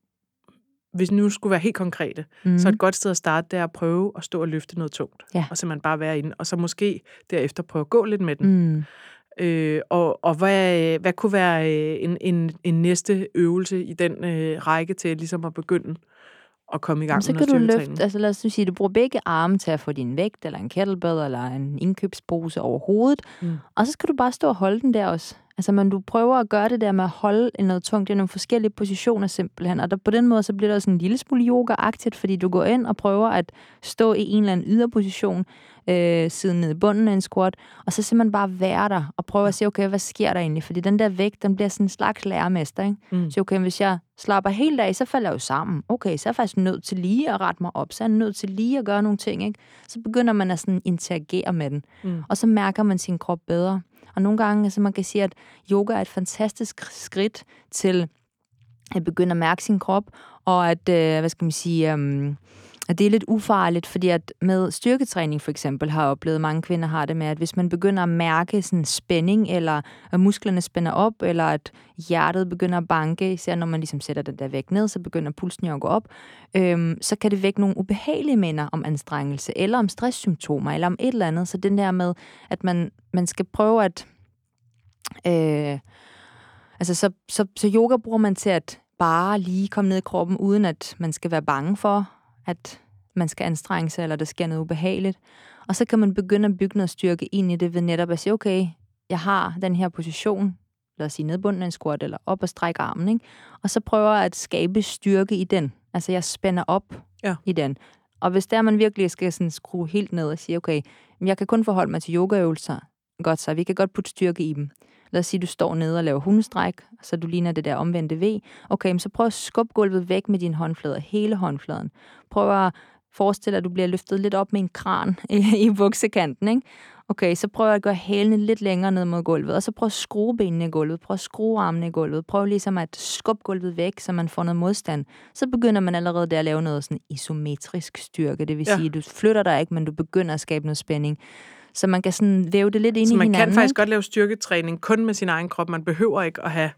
hvis nu skulle være helt konkrete, mm. så et godt sted at starte, det er at prøve at stå og løfte noget tungt. Ja. Og simpelthen bare være inde, og så måske derefter prøve at gå lidt med den. Mm. Øh, og og hvad, hvad kunne være øh, en, en, en næste øvelse i den øh, række til ligesom at begynde at komme i gang med Så kan du løfte, altså lad os sige, du bruger begge arme til at få din vægt, eller en kettlebell, eller en indkøbspose over hovedet, mm. og så skal du bare stå og holde den der også. Altså, men du prøver at gøre det der med at holde noget tungt i nogle forskellige positioner simpelthen, og der, på den måde så bliver der sådan en lille smule yoga-agtigt, fordi du går ind og prøver at stå i en eller anden yderposition, øh, siden ned i bunden af en squat, og så simpelthen bare være der og prøve at se, okay, hvad sker der egentlig? Fordi den der vægt, den bliver sådan en slags lærermester, ikke? Mm. Så okay, hvis jeg slapper helt af, så falder jeg jo sammen. Okay, så er jeg faktisk nødt til lige at rette mig op, så er jeg nødt til lige at gøre nogle ting, ikke? Så begynder man at sådan interagere med den, mm. og så mærker man sin krop bedre. Og nogle gange, altså man kan sige, at yoga er et fantastisk skridt til at begynde at mærke sin krop, og at, øh, hvad skal man sige, um, at det er lidt ufarligt, fordi at med styrketræning for eksempel har jeg oplevet, at mange kvinder har det med, at hvis man begynder at mærke sådan spænding, eller at musklerne spænder op, eller at hjertet begynder at banke, især når man ligesom sætter den der vægt ned, så begynder pulsen jo at gå op, øhm, så kan det vække nogle ubehagelige minder om anstrengelse, eller om stresssymptomer, eller om et eller andet. Så den der med, at man, man skal prøve at... Øh, altså, så, så, så yoga bruger man til at bare lige komme ned i kroppen, uden at man skal være bange for at man skal anstrenge sig, eller der sker noget ubehageligt. Og så kan man begynde at bygge noget styrke ind i det ved netop at sige, okay, jeg har den her position, lad os sige nedbunden af en squat, eller op og strække armen, ikke? og så prøver jeg at skabe styrke i den. Altså jeg spænder op ja. i den. Og hvis der man virkelig skal sådan skrue helt ned og sige, okay, jeg kan kun forholde mig til yogaøvelser, godt så, vi kan godt putte styrke i dem. Lad os sige, du står nede og laver hundestræk, så du ligner det der omvendte V. Okay, så prøv at skubbe gulvet væk med dine håndflader, hele håndfladen. Prøv at forestille dig, at du bliver løftet lidt op med en kran i, buksekanten, ikke? Okay, så prøv at gøre hælene lidt længere ned mod gulvet, og så prøv at skrue benene i gulvet, prøv at skrue armene i gulvet, prøv ligesom at skubbe gulvet væk, så man får noget modstand. Så begynder man allerede der at lave noget sådan isometrisk styrke, det vil ja. sige, at du flytter dig ikke, men du begynder at skabe noget spænding. Så man kan sådan væve det lidt ind så i hinanden. man kan faktisk godt lave styrketræning kun med sin egen krop. Man behøver ikke at have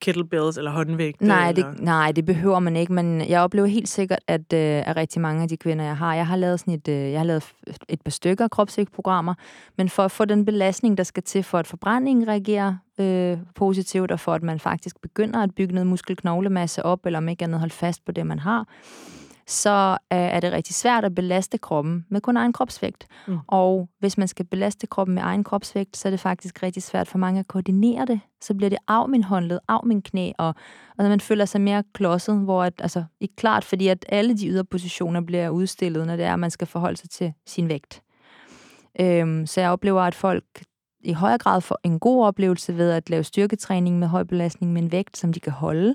kettlebells eller håndvægte? Nej, eller? det, nej, det behøver man ikke, men jeg oplever helt sikkert, at, øh, at rigtig mange af de kvinder, jeg har, jeg har lavet sådan et, øh, jeg har lavet et par stykker kropsvægtprogrammer, men for at få den belastning, der skal til for, at forbrændingen reagerer øh, positivt, og for at man faktisk begynder at bygge noget muskelknoglemasse op, eller om ikke andet holde fast på det, man har, så øh, er det rigtig svært at belaste kroppen med kun egen kropsvægt. Mm. Og hvis man skal belaste kroppen med egen kropsvægt, så er det faktisk rigtig svært for mange at koordinere det. Så bliver det af min håndled, af min knæ, og, og man føler sig mere klodset, hvor at, altså, ikke klart, fordi at alle de yderpositioner bliver udstillet, når det er, at man skal forholde sig til sin vægt. Øhm, så jeg oplever, at folk i højere grad får en god oplevelse ved at lave styrketræning med høj belastning med en vægt, som de kan holde.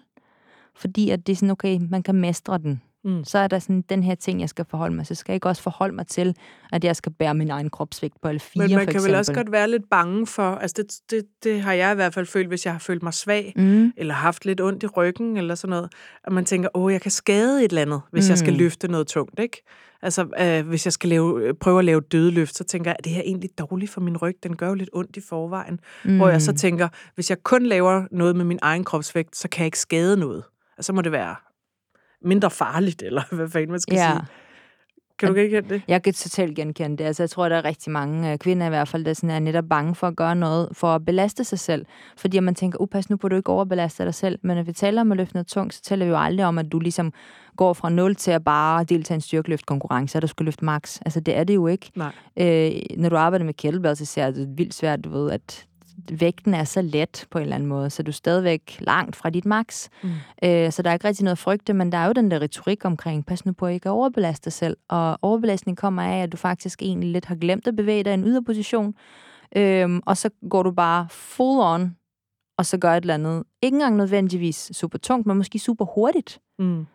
Fordi at det er sådan, okay, man kan mestre den. Mm. Så er der sådan den her ting, jeg skal forholde mig. Så skal jeg ikke også forholde mig til, at jeg skal bære min egen kropsvægt på alle fire, Men man kan vel også godt være lidt bange for, altså det, det, det har jeg i hvert fald følt, hvis jeg har følt mig svag, Mm. eller haft lidt ondt i ryggen, eller sådan noget, at man tænker, åh, jeg kan skade et eller andet, hvis mm. jeg skal Mm. løfte noget tungt, ikke? Altså, øh, hvis jeg skal lave, prøve at lave dødeløft, så tænker jeg, er det her egentlig dårligt for min ryg? Den gør jo lidt ondt i forvejen. Mm. Hvor jeg så tænker, hvis jeg kun laver noget med min egen kropsvægt, så kan jeg ikke skade noget. Og så må det være mindre farligt, eller hvad fanden man skal Ja. sige. Kan du ikke det? Jeg kan totalt genkende det. Altså, jeg tror, der er rigtig mange øh, kvinder i hvert fald, der sådan er netop bange for at gøre noget, for at belaste sig selv. Fordi man tænker, upas, nu burde du ikke overbelaste dig selv. Men når vi taler om at løfte noget tungt, så taler vi jo aldrig om, at du ligesom går fra 0 til at bare deltage i en styrkeløftkonkurrence, og du skal løfte max. Altså, det er det jo ikke. Nej. Øh, når du arbejder med kettlebells, så ser det vildt svært, du ved, at vægten er så let på en eller anden måde, så du er stadigvæk langt fra dit max. Mm. Øh, så der er ikke rigtig noget frygte, men der er jo den der retorik omkring, pas nu på at ikke overbelaste dig selv. Og overbelastning kommer af, at du faktisk egentlig lidt har glemt at bevæge dig i en yderposition, øhm, og så går du bare full on, og så gør et eller andet. Ikke engang nødvendigvis super tungt, men måske super hurtigt. Mm.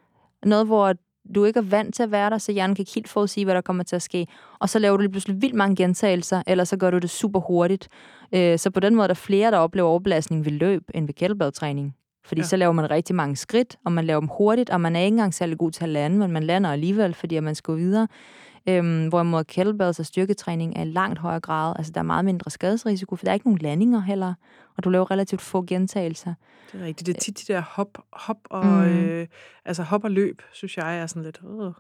Noget, hvor du ikke er vant til at være der, så hjernen kan ikke helt forudsige, hvad der kommer til at ske. Og så laver du lige pludselig vildt mange gentagelser, eller så gør du det super hurtigt. Øh, så på den måde er der flere, der oplever overbelastning ved løb, end ved kettlebell-træning. Fordi Ja. så laver man rigtig mange skridt, og man laver dem hurtigt, og man er ikke engang særlig god til at lande, men man lander alligevel, fordi man skal videre. Øhm, hvorimod kettlebells og styrketræning er i langt højere grad. Altså, der er meget mindre skadesrisiko, for der er ikke nogen landinger heller, og du laver relativt få gentagelser. Det er rigtigt. Det er tit de der hop, hop og, mm. Øh, altså hop og løb, synes jeg er sådan lidt, øh, så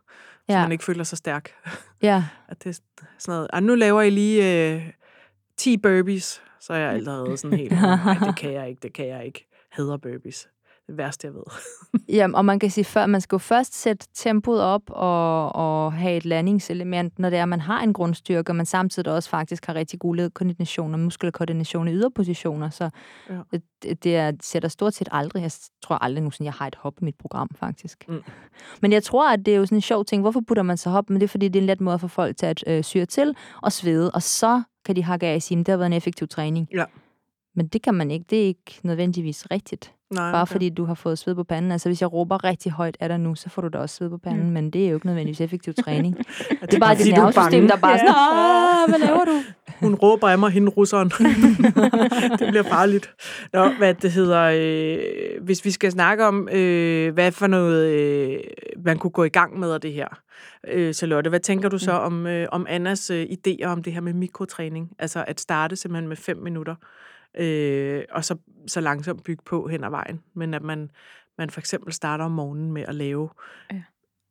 Ja. man ikke føler sig stærk. Ja, At det er sådan noget, ah, nu laver I lige øh, 10 burpees, så er jeg allerede sådan helt, nej, det kan jeg ikke, det kan jeg ikke. Hader burpees. Det værste, jeg ved. Jamen, og man kan sige, før, man skal jo først sætte tempoet op og, og have et landingselement, når det er, at man har en grundstyrke, og man samtidig også faktisk har rigtig god ledkoordination og muskelkoordination i yderpositioner. Så Ja. det, det er, sætter stort set aldrig, jeg tror aldrig nogensinde, jeg har et hop i mit program, faktisk. Mm. Men jeg tror, at det er jo sådan en sjov ting. Hvorfor putter man så hop? Men det er, fordi det er en let måde for folk til at øh, syre til og svede, og så kan de hakke af og sige, det har været en effektiv træning. Ja. Men det kan man ikke. Det er ikke nødvendigvis rigtigt. Nej, Bare fordi du har fået sved på panden. Altså, hvis jeg råber rigtig højt af dig nu, så får du da også sved på panden, mm. men det er jo ikke nødvendigvis effektiv træning. det er bare dit nervesystem, der er bare sådan, Åh, hvad laver du? Hun råber af mig, hende russeren. det bliver farligt. Nå, hvad det hedder, øh, hvis vi skal snakke om, øh, hvad for noget, øh, man kunne gå i gang med af det her. Øh, Charlotte, hvad tænker du så om, øh, om Annas øh, idéer om det her med mikrotræning? Altså at starte simpelthen med fem minutter, øh, og så, så langsomt bygge på hen ad vejen. Men at man, man for eksempel starter om morgenen med at lave Ja.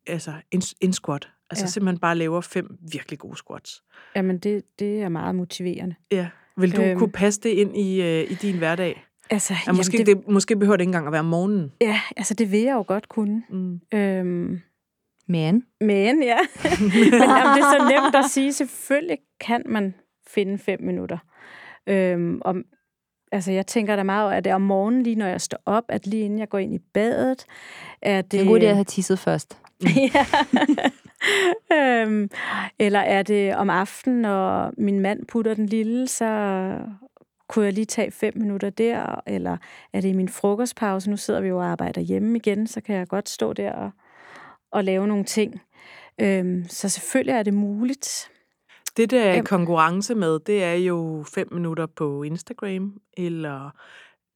altså en, en squat. Altså Ja. simpelthen bare laver fem virkelig gode squats. Jamen, det, det er meget motiverende. Ja. Vil du øhm. Kunne passe det ind i, øh, i din hverdag? Altså, Ja, måske, det, det, måske behøver det ikke engang at være om morgenen. ja, altså, det vil jeg jo godt kunne. Mm. Øhm, Men, men ja, men jamen, det er så nemt at sige. Selvfølgelig kan man finde fem minutter. Øhm, om, altså, jeg tænker da meget at det er om morgenen, lige når jeg står op, at lige inden jeg går ind i badet, er det... det er en god idé at have tisset først. ja. øhm, eller er det om aftenen, når min mand putter den lille, så kunne jeg lige tage fem minutter der, eller er det i min frokostpause, nu sidder vi jo og arbejder hjemme igen, så kan jeg godt stå der og, og lave nogle ting. Øhm, så selvfølgelig er det muligt. Det, der er i Jamen. konkurrence med, det er jo fem minutter på Instagram, eller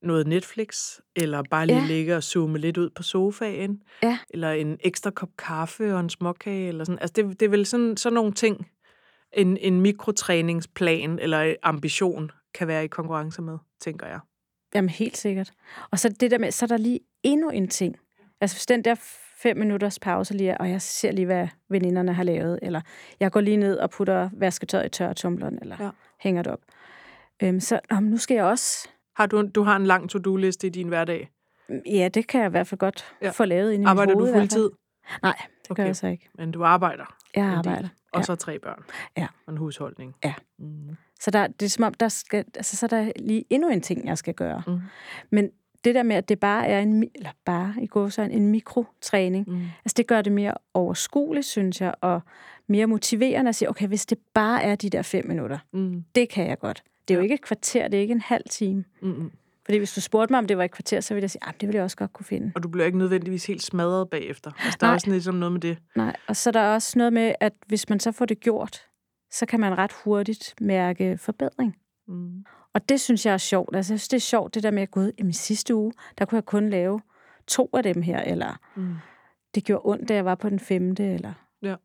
noget Netflix, eller bare lige Ja. ligge og zoome lidt ud på sofaen, Ja. eller en ekstra kop kaffe og en småkage, eller sådan. Altså, det, det er vel sådan, sådan nogle ting, en, en mikrotræningsplan eller ambition kan være i konkurrence med, tænker jeg. Jamen helt sikkert. Og så det der med, så er der lige endnu en ting. Altså hvis den der fem minutters pause lige og jeg ser lige, hvad veninderne har lavet, eller jeg går lige ned og putter vasketøjet i tørretumbleren, eller Ja. hænger det op. Øhm, så om, nu skal jeg også... Har du, du har en lang to-do-liste i din hverdag? Ja, det kan jeg i hvert fald godt Ja. få lavet ind i Arbejder du hoved. fald. fuldtid? Nej, det okay. gør jeg så ikke. Men du arbejder? Jeg arbejder. Og ja. så tre børn? Ja. Og en husholdning? Ja. Mm. Så der, det er som om, der skal, altså, så er der lige endnu en ting, jeg skal gøre. Mm. Men det der med, at det bare er en, eller bare i går så en mikrotræning, Mm. altså det gør det mere overskueligt, synes jeg, og mere motiverende at sige, okay, hvis det bare er de der fem minutter, Mm. det kan jeg godt. Det er jo ikke et kvarter, det er ikke en halv time. Mm. Fordi hvis du spurgte mig, om det var et kvarter, så ville jeg sige, at det ville jeg også godt kunne finde. Og du bliver ikke nødvendigvis helt smadret bagefter. Altså, der er Nej. også ligesom noget med det. Nej, og så er der også noget med, at hvis man så får det gjort, så kan man ret hurtigt mærke forbedring. Mm. Og det synes jeg er sjovt. Altså, jeg synes, det er sjovt, det der med, at gud, i sidste uge, der kunne jeg kun lave to af dem her, eller Mm. det gjorde ondt, da jeg var på den femte, eller... Ja.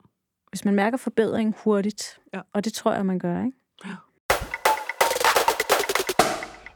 Hvis man mærker forbedring hurtigt, Ja. og det tror jeg, man gør, ikke?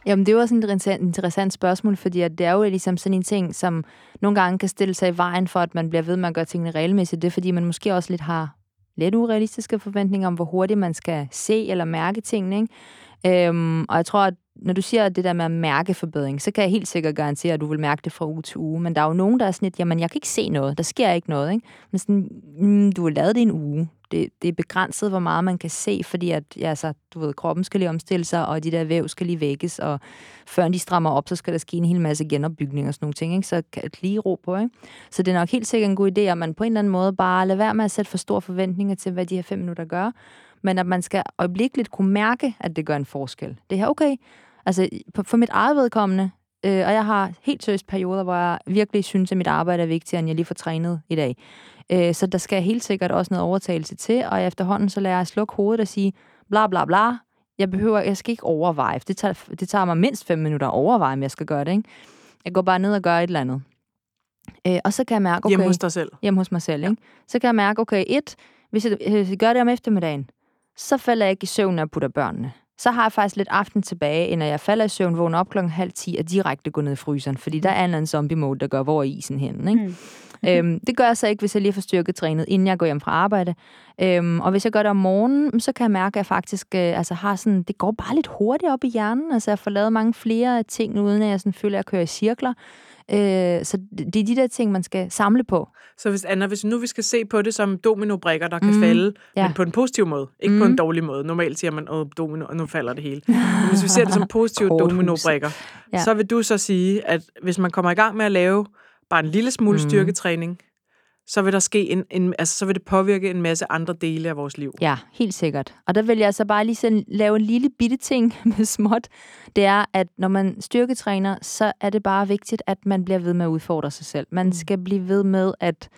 Jamen, det er jo også et interessant, interessant spørgsmål, fordi at det er jo ligesom sådan en ting, som nogle gange kan stille sig i vejen for, at man bliver ved med at gøre tingene regelmæssigt. Det er, fordi man måske også lidt har lidt urealistiske forventninger om, hvor hurtigt man skal se eller mærke tingene. Ikke? Øhm, og jeg tror, at når du siger det der med at mærke forbedring, så kan jeg helt sikkert garantere, at du vil mærke det fra uge til uge. Men der er jo nogen, der er sådan lidt, jamen jeg kan ikke se noget, der sker ikke noget. Ikke? Men sådan, mm, du har lavet det en uge. Det, det er begrænset, hvor meget man kan se, fordi at, ja, altså, du ved, kroppen skal lige omstille sig, og de der væv skal lige vækkes, og før de strammer op, så skal der ske en hel masse genopbygning og sådan nogle ting, ikke? så kan det lige ro på. Ikke? Så det er nok helt sikkert en god idé, at man på en eller anden måde bare lader være med at sætte for store forventninger til, hvad de her fem minutter gør, men at man skal øjeblikkeligt kunne mærke, at det gør en forskel. Det her, okay, altså på- for mit eget vedkommende, øh, og jeg har helt seriøst perioder, hvor jeg virkelig synes, at mit arbejde er vigtigere, end jeg lige får trænet i dag. Øh, så der skal helt sikkert også noget overtagelse til, og efterhånden så lader jeg slukke hovedet og sige, bla bla bla, jeg behøver, jeg skal ikke overveje, det tager, det tager mig mindst fem minutter at overveje, om jeg skal gøre det, ikke? Jeg går bare ned og gør et eller andet. Øh, og så kan jeg mærke, okay, Hjemme hos dig selv. hjemme hos mig selv, ikke? så kan jeg mærke, okay, et, hvis jeg, hvis jeg gør det om eftermiddagen, så falder jeg ikke i søvn, når jeg putter børnene. Så har jeg faktisk lidt aften tilbage, end når jeg falder i søvn, vågner op klokken halv 10 og direkte går ned i fryseren, fordi der er en eller anden zombie-mode, der gør, hvor er isen henne, ikke? Mm. Øhm, det gør jeg så ikke, hvis jeg lige får styrketrænet, inden jeg går hjem fra arbejde. Øhm, og hvis jeg gør det om morgenen, så kan jeg mærke, at jeg faktisk øh, altså har sådan, det går bare lidt hurtigt op i hjernen. Altså jeg får lavet mange flere ting, uden at jeg sådan føler, at jeg kører i cirkler. Øh, så det er de der ting, man skal samle på. Så hvis, Anna, hvis nu vi skal se på det som dominobrikker, der kan Mm, falde, ja. men på en positiv måde, ikke på Mm. en dårlig måde. Normalt siger man, åh, domino, og nu falder det hele. Men hvis vi ser det som positive dominobrikker, Ja. så vil du så sige, at hvis man kommer i gang med at lave bare en lille smule Mm. styrketræning, så vil der ske en, en, altså så vil det påvirke en masse andre dele af vores liv. Ja, helt sikkert. Og der vil jeg så bare lige sådan lave en lille bitte ting med småt. Det er, at når man styrketræner, så er det bare vigtigt, at man bliver ved med at udfordre sig selv. Man skal blive ved med at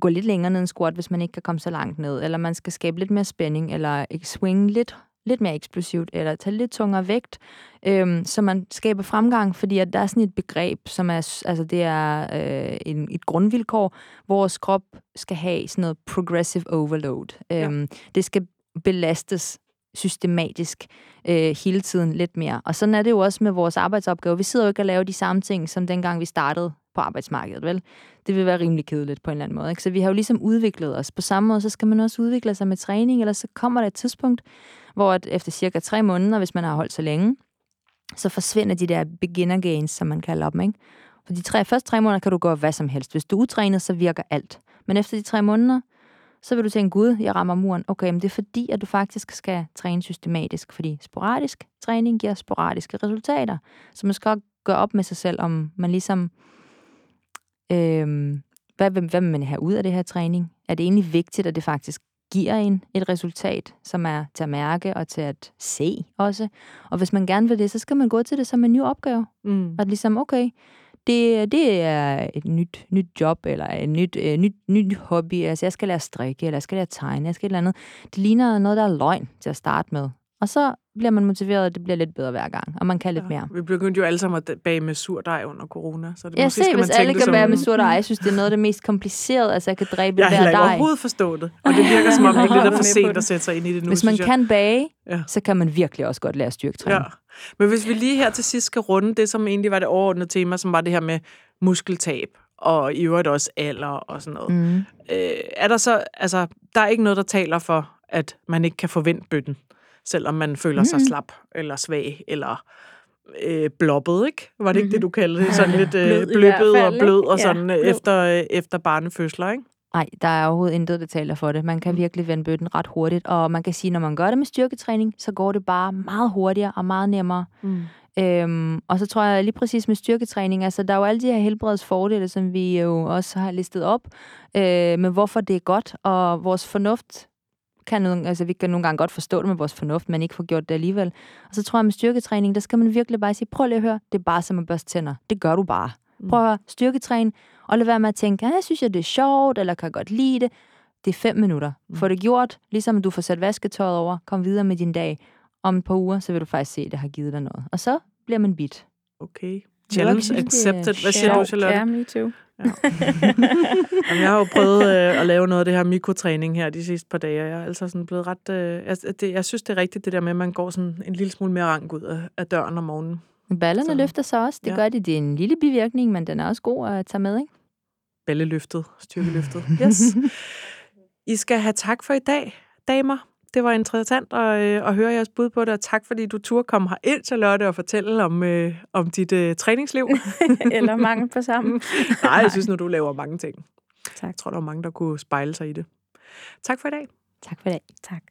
gå lidt længere ned en squat, hvis man ikke kan komme så langt ned. Eller man skal skabe lidt mere spænding, eller swinge lidt, lidt mere eksplosivt, eller tage lidt tungere vægt, øhm, så man skaber fremgang, fordi at der er sådan et begreb, som er, altså det er øh, en, et grundvilkår, vores krop skal have sådan noget progressive overload. Øhm, Det skal belastes systematisk øh, hele tiden lidt mere. Og sådan er det jo også med vores arbejdsopgave. Vi sidder jo ikke og laver de samme ting, som dengang vi startede på arbejdsmarkedet, vel? Det vil være rimelig kedeligt på en eller anden måde. Ikke? Så vi har jo ligesom udviklet os. På samme måde, så skal man også udvikle sig med træning, eller så kommer der et tidspunkt, hvor at efter cirka tre måneder, hvis man har holdt så længe, så forsvinder de der beginner gains, som man kalder dem, ikke? For de tre, første tre måneder kan du gøre hvad som helst. Hvis du er utrænet, så virker alt. Men efter de tre måneder, så vil du tænke, gud, jeg rammer muren. Okay, men det er fordi, at du faktisk skal træne systematisk, fordi sporadisk træning giver sporadiske resultater. Så man skal gøre op med sig selv, om man ligesom, Øh, hvad, hvad vil man have ud af det her træning? Er det egentlig vigtigt, at det faktisk giver en et resultat, som er til at mærke og til at se også? Og hvis man gerne vil det, så skal man gå til det som en ny opgave. Mm. Og ligesom, okay, det, det er et nyt, nyt job, eller et nyt, øh, nyt, nyt hobby. Altså, jeg skal lære strikke, eller jeg skal lære tegne, jeg skal et eller andet. Det ligner noget, der er løgn til at starte med. Og så bliver man motiveret, og det bliver lidt bedre hver gang, og man kan lidt mere. Vi begyndte jo alle sammen at bage med surdej under corona. Så det, Jeg måske ser, skal man hvis tænke alle kan som- være med surt ej. Jeg synes, det er noget af det mest komplicerede. Altså, jeg kan dræbe Jeg har hver heller ikke dag. overhovedet forstået det. Og det virker som om, det er lidt Jeg er for sent at sætte sig ind i det nu, Hvis man jeg. kan bage, Ja. så kan man virkelig også godt lære styrketræning. Ja. Men hvis vi lige her til sidst skal runde det, som egentlig var det overordnede tema, som var det her med muskeltab, og i øvrigt også alder og sådan noget. Mm. Øh, er der så, altså, der er ikke noget, der taler for, at man ikke kan forvente bøtten, selvom man føler sig Mhm. slap, eller svag, eller øh, blobbet, ikke? Var det ikke Mhm. det, du kaldte det? Sådan lidt øh, fald, og blød og Ja, sådan øh, blød. efter, øh, efter barnefødsler, ikke? Nej, der er overhovedet intet, der taler for det. Man kan virkelig vende bøtten ret hurtigt, og man kan sige, når man gør det med styrketræning, så går det bare meget hurtigere og meget nemmere. Mm. Øhm, og så tror jeg lige præcis med styrketræning, altså der er jo alle de her helbredsfordele, som vi jo også har listet op, øh, med hvorfor det er godt, og vores fornuft kan nogle, altså vi kan nogle gange godt forstå det med vores fornuft, men ikke få gjort det alligevel. Og så tror jeg med styrketræning, der skal man virkelig bare sige, prøv lige at høre, det er bare som at børste tænder. Det gør du bare. Prøv at høre, styrketræne, og lad være med at tænke, jeg synes jeg, det er sjovt, eller kan jeg godt lide det. Det er fem minutter. Få det gjort, ligesom du får sat vasketøjet over, kom videre med din dag. Om et par uger, så vil du faktisk se, at det har givet dig noget. Og så bliver man bit. Okay. Challenge det er accepted. Hvad siger du, Charlotte? Ja, me too. Jamen, jeg har jo prøvet øh, at lave noget af det her mikrotræning her de sidste par dage, og jeg er altså sådan blevet ret... Øh, jeg, det, jeg synes, det er rigtigt, det der med, at man går sådan en lille smule mere rank ud af, af døren om morgenen. Ballerne Så- løfter sig også. Det ja. gør de. Det er en lille bivirkning, men den er også god at tage med, ikke? Balleløftet, styrkeløftet. Yes. I skal have tak for i dag, damer. Det var interessant at, øh, at høre jeres bud på det, og tak fordi du turde komme her ind, Charlotte, og fortælle om, øh, om dit øh, træningsliv. Eller mangel på sammen. Nej, jeg synes nu, du laver mange ting. Tak. Jeg tror, der var mange, der kunne spejle sig i det. Tak for i dag. Tak for det. Tak.